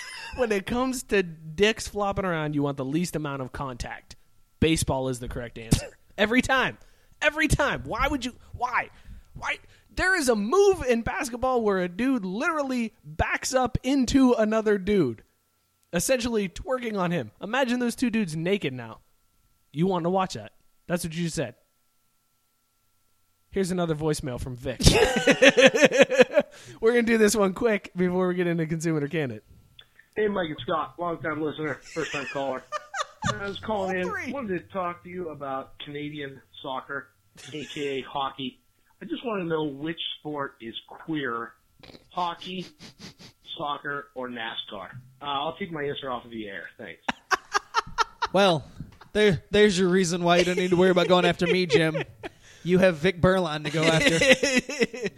when it comes to dicks flopping around, you want the least amount of contact. Baseball is the correct answer every time. Every time. Why would you? Why? Why? There is a move in basketball where a dude literally backs up into another dude, essentially twerking on him. Imagine those two dudes naked now. You want to watch that? That's what you said. Here's another voicemail from Vic. We're gonna do this one quick before we get into consumer candidate. Hey, Mike and Scott, long time listener, first time caller. I was calling in, three. wanted to talk to you about Canadian soccer, aka hockey. I just want to know which sport is queer, hockey, soccer, or NASCAR. Uh, I'll take my answer off of the air. Thanks. Well, there there's your reason why you don't need to worry about going after me, Jim. You have Vic Berlon to go after.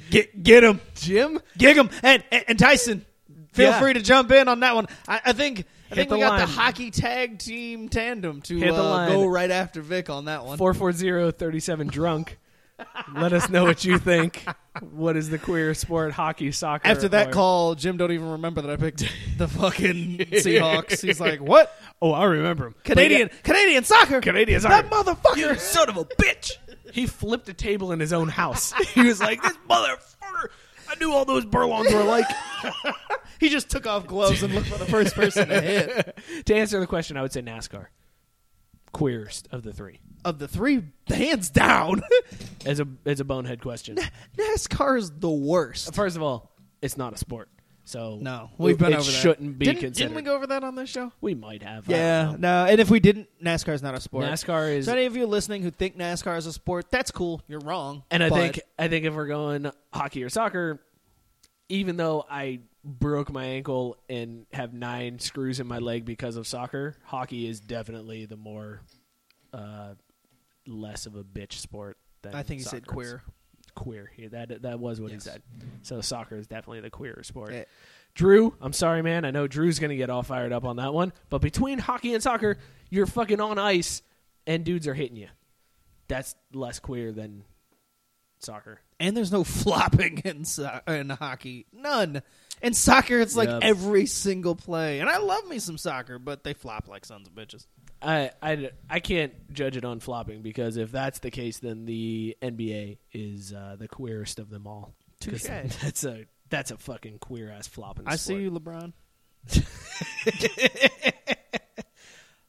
get get him, Jim, gig him, and, and and Tyson. Feel Yeah. free to jump in on that one. I, I think I think the we got the hockey tag team tandem to Hit the uh, line. go right after Vic on that one. 440-37 drunk. Let us know what you think. What is the queer sport? Hockey, soccer. After that or- call, Jim don't even remember that I picked the fucking Seahawks. He's like, "What? Oh, I remember him. Canadian Canadian soccer? Canadian soccer. That motherfucker! You son of a bitch! He flipped a table in his own house. He was like, "This motherfucker! I knew all those Burlongs were like." He just took off gloves and looked for the first person to hit. to answer the question, I would say NASCAR. Queerest of the three, Of the three, hands down, as a as a bonehead question. NASCAR is the worst. First of all, it's not a sport, so No, we've been it over that. shouldn't be didn't, considered. Didn't we go over that on this show? We might have. Yeah, no. And if we didn't, NASCAR is not a sport. NASCAR is So any of you listening who think NASCAR is a sport, that's cool. You're wrong. And I think I think if we're going hockey or soccer, even though I broke my ankle and have nine screws in my leg because of soccer, hockey is definitely the more uh, less of a bitch sport. Than I think he said soccer is. queer. Queer. Yeah, that that was what Yes. he said. So soccer is definitely the queerer sport. Yeah. Drew, I'm sorry, man. I know Drew's gonna get all fired up on that one, but between hockey and soccer, you're fucking on ice and dudes are hitting you. That's less queer than soccer. And there's no flopping in so- in hockey. None. In soccer, it's like Yep. every single play. And I love me some soccer, but they flop like sons of bitches. I, I, I can't judge it on flopping because if that's the case, then the NBA is uh, the queerest of them all. 'Cause Touche. That's a that's a fucking queer ass flopping. I sport. see you, LeBron.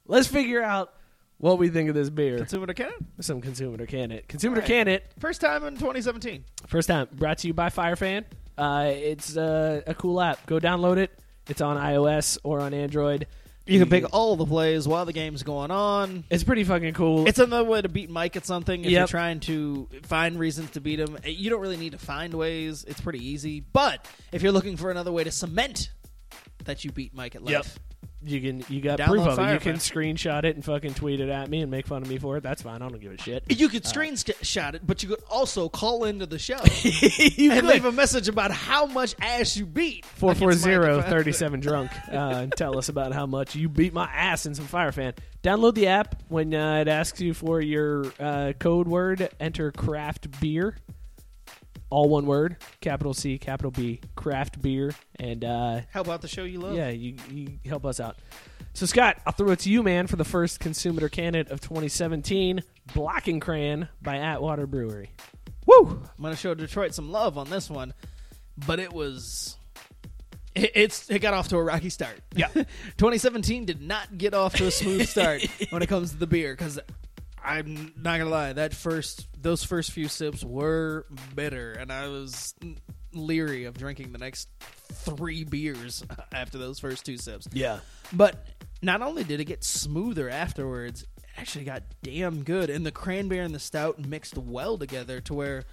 Let's figure out what we think of this beer. Consumer to Cannon. Some consumer can it. Consumer All right. can it. First time in 2017. First time brought to you by Firefan. Uh, it's uh, a cool app. Go download it. It's on iOS or on Android. You can pick mm-hmm. all the plays while the game's going on. It's pretty fucking cool. It's another way to beat Mike at something. If Yep. you're trying to find reasons to beat him, you don't really need to find ways. It's pretty easy. But if you're looking for another way to cement that you beat Mike at life, Yep. You can you got Download proof of it. You can screenshot it and fucking tweet it at me and make fun of me for it. That's fine. I don't give a shit. you could screenshot it, but you could also call into the show you and could. leave a message about how much ass you beat. Four four zero thirty seven drunk. Uh, and tell us about how much you beat my ass in some fire fan. Download the app when uh, it asks you for your uh, code word. Enter craft beer, all one word, capital C, capital B, craft beer, and uh, How about the show you love? yeah, you, you help us out. So Scott, I'll throw it to you, man, for the first consumer candidate of 2017, Black and Cran by Atwater Brewery. Woo! I'm going to show Detroit some love on this one, but it was. It, it's it got off to a rocky start. Yeah. 2017 did not get off to a smooth start when it comes to the beer because I'm not gonna lie, that first those first few sips were bitter, and I was leery of drinking the next three beers after those first two sips. Yeah. But not only did it get smoother afterwards, actually got damn good, and the cranberry and the stout mixed well together to where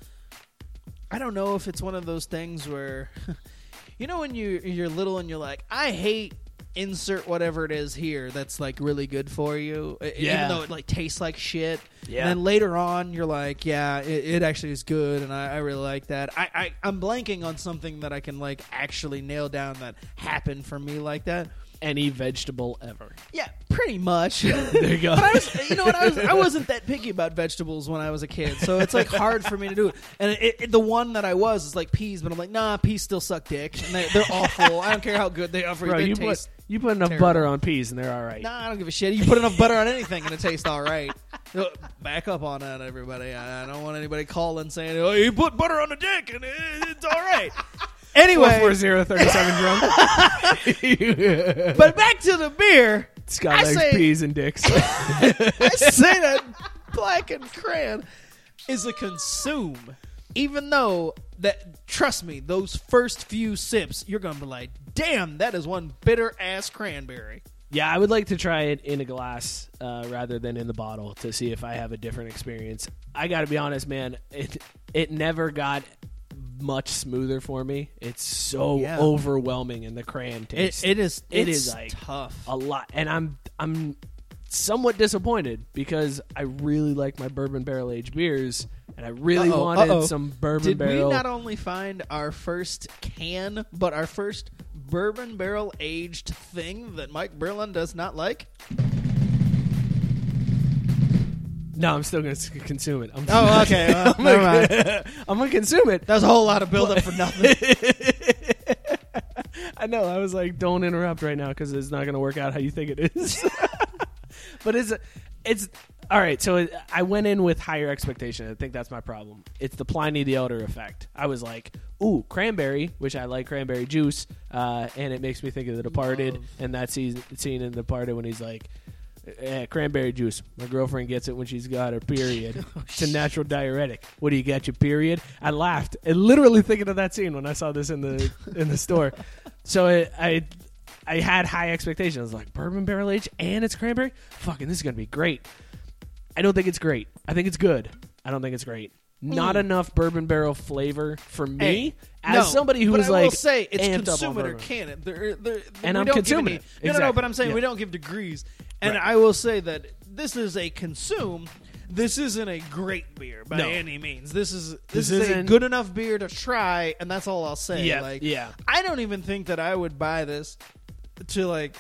I don't know if it's one of those things where you know when you you're little and you're like, I hate insert whatever it is here that's like really good for you, Yeah. even though it like tastes like shit. Yeah. And then later on, you're like, yeah, it, it actually is good, and I, I really like that. I, I I'm blanking on something that I can like actually nail down that happened for me like that. Any vegetable ever. Yeah, pretty much. There you go. But I was, you know what? I was, I wasn't that picky about vegetables when I was a kid, so it's like hard for me to do it. And it, it, the one that I was is like peas, but I'm like, nah, peas still suck dick, and they, they're awful. I don't care how good they are for you. Bro, They you taste. You put enough terrible. butter on peas and they're all right. Nah, I don't give a shit. You put enough butter on anything and it tastes all right. Back up on that, everybody. I I don't want anybody calling saying, "Oh, you put butter on the dick and it, it's all right." Anyway, Four zero thirty seven drunk. but back to the beer. Scott I likes say- peas and dicks. I say that Black and Cran is a consume. Even though that, trust me, those first few sips, you're gonna be like, "Damn, that is one bitter ass cranberry." yeah, I would like to try it in a glass uh, rather than in the bottle to see if I have a different experience. I got to be honest, man. It it never got much smoother for me. It's so Yeah. overwhelming in the crayon It, taste. it is. It is, like, tough. a lot, and I'm I'm somewhat disappointed because I really like my bourbon barrel aged beers, and I really Uh-oh, wanted uh-oh. some bourbon Did barrel. Did we not only find our first can, but our first bourbon barrel aged thing that Mike Berlin does not like? no, I'm still going to consume it. I'm Oh, okay. Well, I'm never gonna, mind. I'm gonna consume it. That was a whole lot of buildup for nothing. I know. I was like, don't interrupt right now because it's not going to work out how you think it is. But it's it's all right. So it, I went in with higher expectation. I think that's my problem. It's the Pliny the Elder effect. I was like, ooh, cranberry, which I like cranberry juice, uh, and it makes me think of The Departed Love. and that scene, scene in The Departed when he's like. Eh, cranberry juice. My girlfriend gets it when she's got her period. it's a natural diuretic. What do you got your period? I laughed, and literally thinking of that scene when I saw this in the in the store. So it, I I had high expectations. I was like, bourbon barrel aged and it's cranberry. Fucking, this is gonna be great. I don't think it's great. I think it's good. I don't think it's great. Not mm. enough bourbon barrel flavor for me. As no, somebody who but was I like, will say it's amped up on consume it or bourbon. can it. And we I'm don't give consuming any- it. No, no, no. Exactly. But I'm saying Yeah. we don't give degrees. And Right. I will say that this is a consume. This isn't a great beer by No. any means. This is this, This is a isn't- good enough beer to try, and that's all I'll say. Yeah, like, yeah. I don't even think that I would buy this to like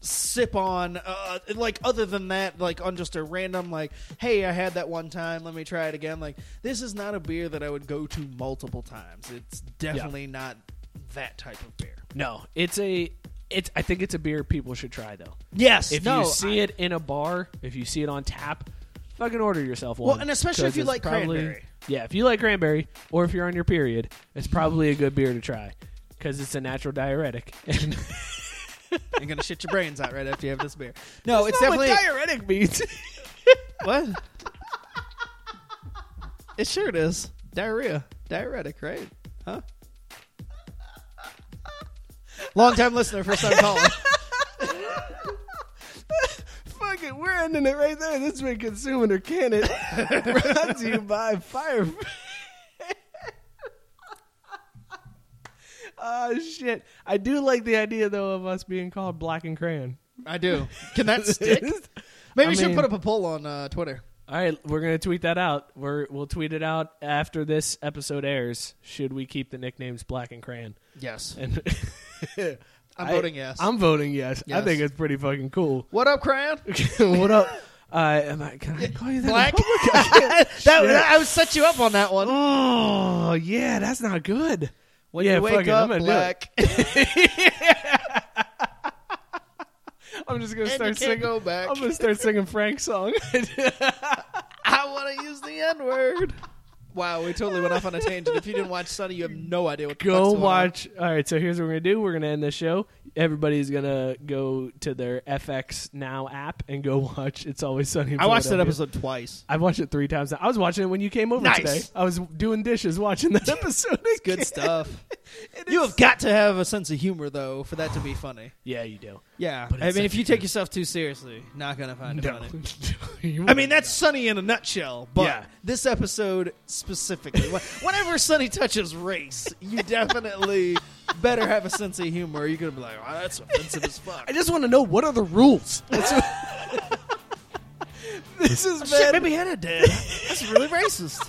sip on uh, like other than that like on just a random like hey i had that one time let me try it again like this is not a beer that i would go to multiple times it's definitely not that type of beer No, it's a. It's. I think it's a beer people should try though. yes If no, you see I- it in a bar, if you see it on tap, fucking order yourself one. Well, and especially if you like probably- cranberry. Yeah, if you like cranberry, or if you're on your period, it's probably a good beer to try because it's a natural diuretic. And you're gonna shit your brains out right after you have this beer no it's, not what definitely diuretic means. what it sure it is diarrhea diuretic right huh long time listener first time caller Fuck it, we're ending it right there. This has been consuming or can it. Brought to you by Fire. Oh shit! I do like the idea though of us being called Black and Crayon. I do. Can that stick? Maybe I we should mean- put up a poll on uh, Twitter. All right, we're gonna tweet that out. We're we'll tweet it out after this episode airs. Should we keep the nicknames Black and Crayon? Yes. And I'm I- voting yes. I'm voting yes. I Yes. think it's pretty fucking cool. what up, Crayon? what up? Uh, am I, can I call you that? in Black. public? I can't. that, that- I would set you up on that one. Oh yeah, that's not good. When yeah, you wake it, I'm up, black, I'm just gonna and start singing. go back. I'm gonna start singing Frank's song. I want to use the N word. Wow, we totally went off on a tangent. If you didn't watch Sunny, you have no idea what the fuck's go going on. watch. All right, so here's what we're gonna do. We're gonna end this show. Everybody's gonna go to their FX Now app and go watch. It's always sunny. I watched that episode twice. I've watched it three times. now. I was watching it when you came over Nice. today. I was doing dishes watching that episode. It's Good stuff. you have got to have a sense of humor, though, for that to be funny. Yeah, you do. Yeah, But I it's mean, if you take yourself too seriously, not gonna find it No. funny. You I mean, that's Sunny in a nutshell. But Yeah. this episode specifically, wh- whenever Sunny touches race, you definitely better have a sense of humor. or You're gonna be like, oh, that's offensive as fuck. I just want to know what are the rules. That's what- this has Shit, been maybe Hannah did. That's really racist.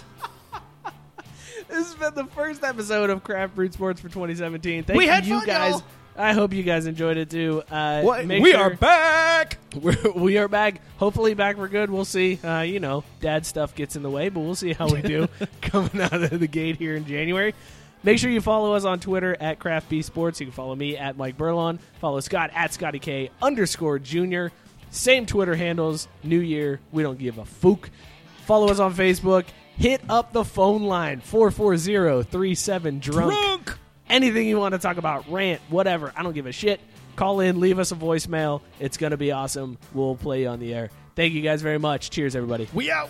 this has been the first episode of Craft Brewed Sports for 2017. Thank We had you fun, guys. y'all. I hope you guys enjoyed it too. Uh? We sure- are back. We're, we are back. Hopefully back for good. We'll see. Uh, you know, dad stuff gets in the way, but we'll see how we do coming out of the gate here in January. Make sure you follow us on Twitter at Craft B Sports. You can follow me at Mike Burlon. Follow Scott at Scotty K underscore Junior. Same Twitter handles. New Year. We don't give a fook. Follow us on Facebook. Hit up the phone line 440-37 drunk. Anything you want to talk about, rant, whatever. I don't give a shit. Call in, leave us a voicemail. It's going to be awesome. We'll play you on the air. Thank you guys very much. Cheers, everybody. We out.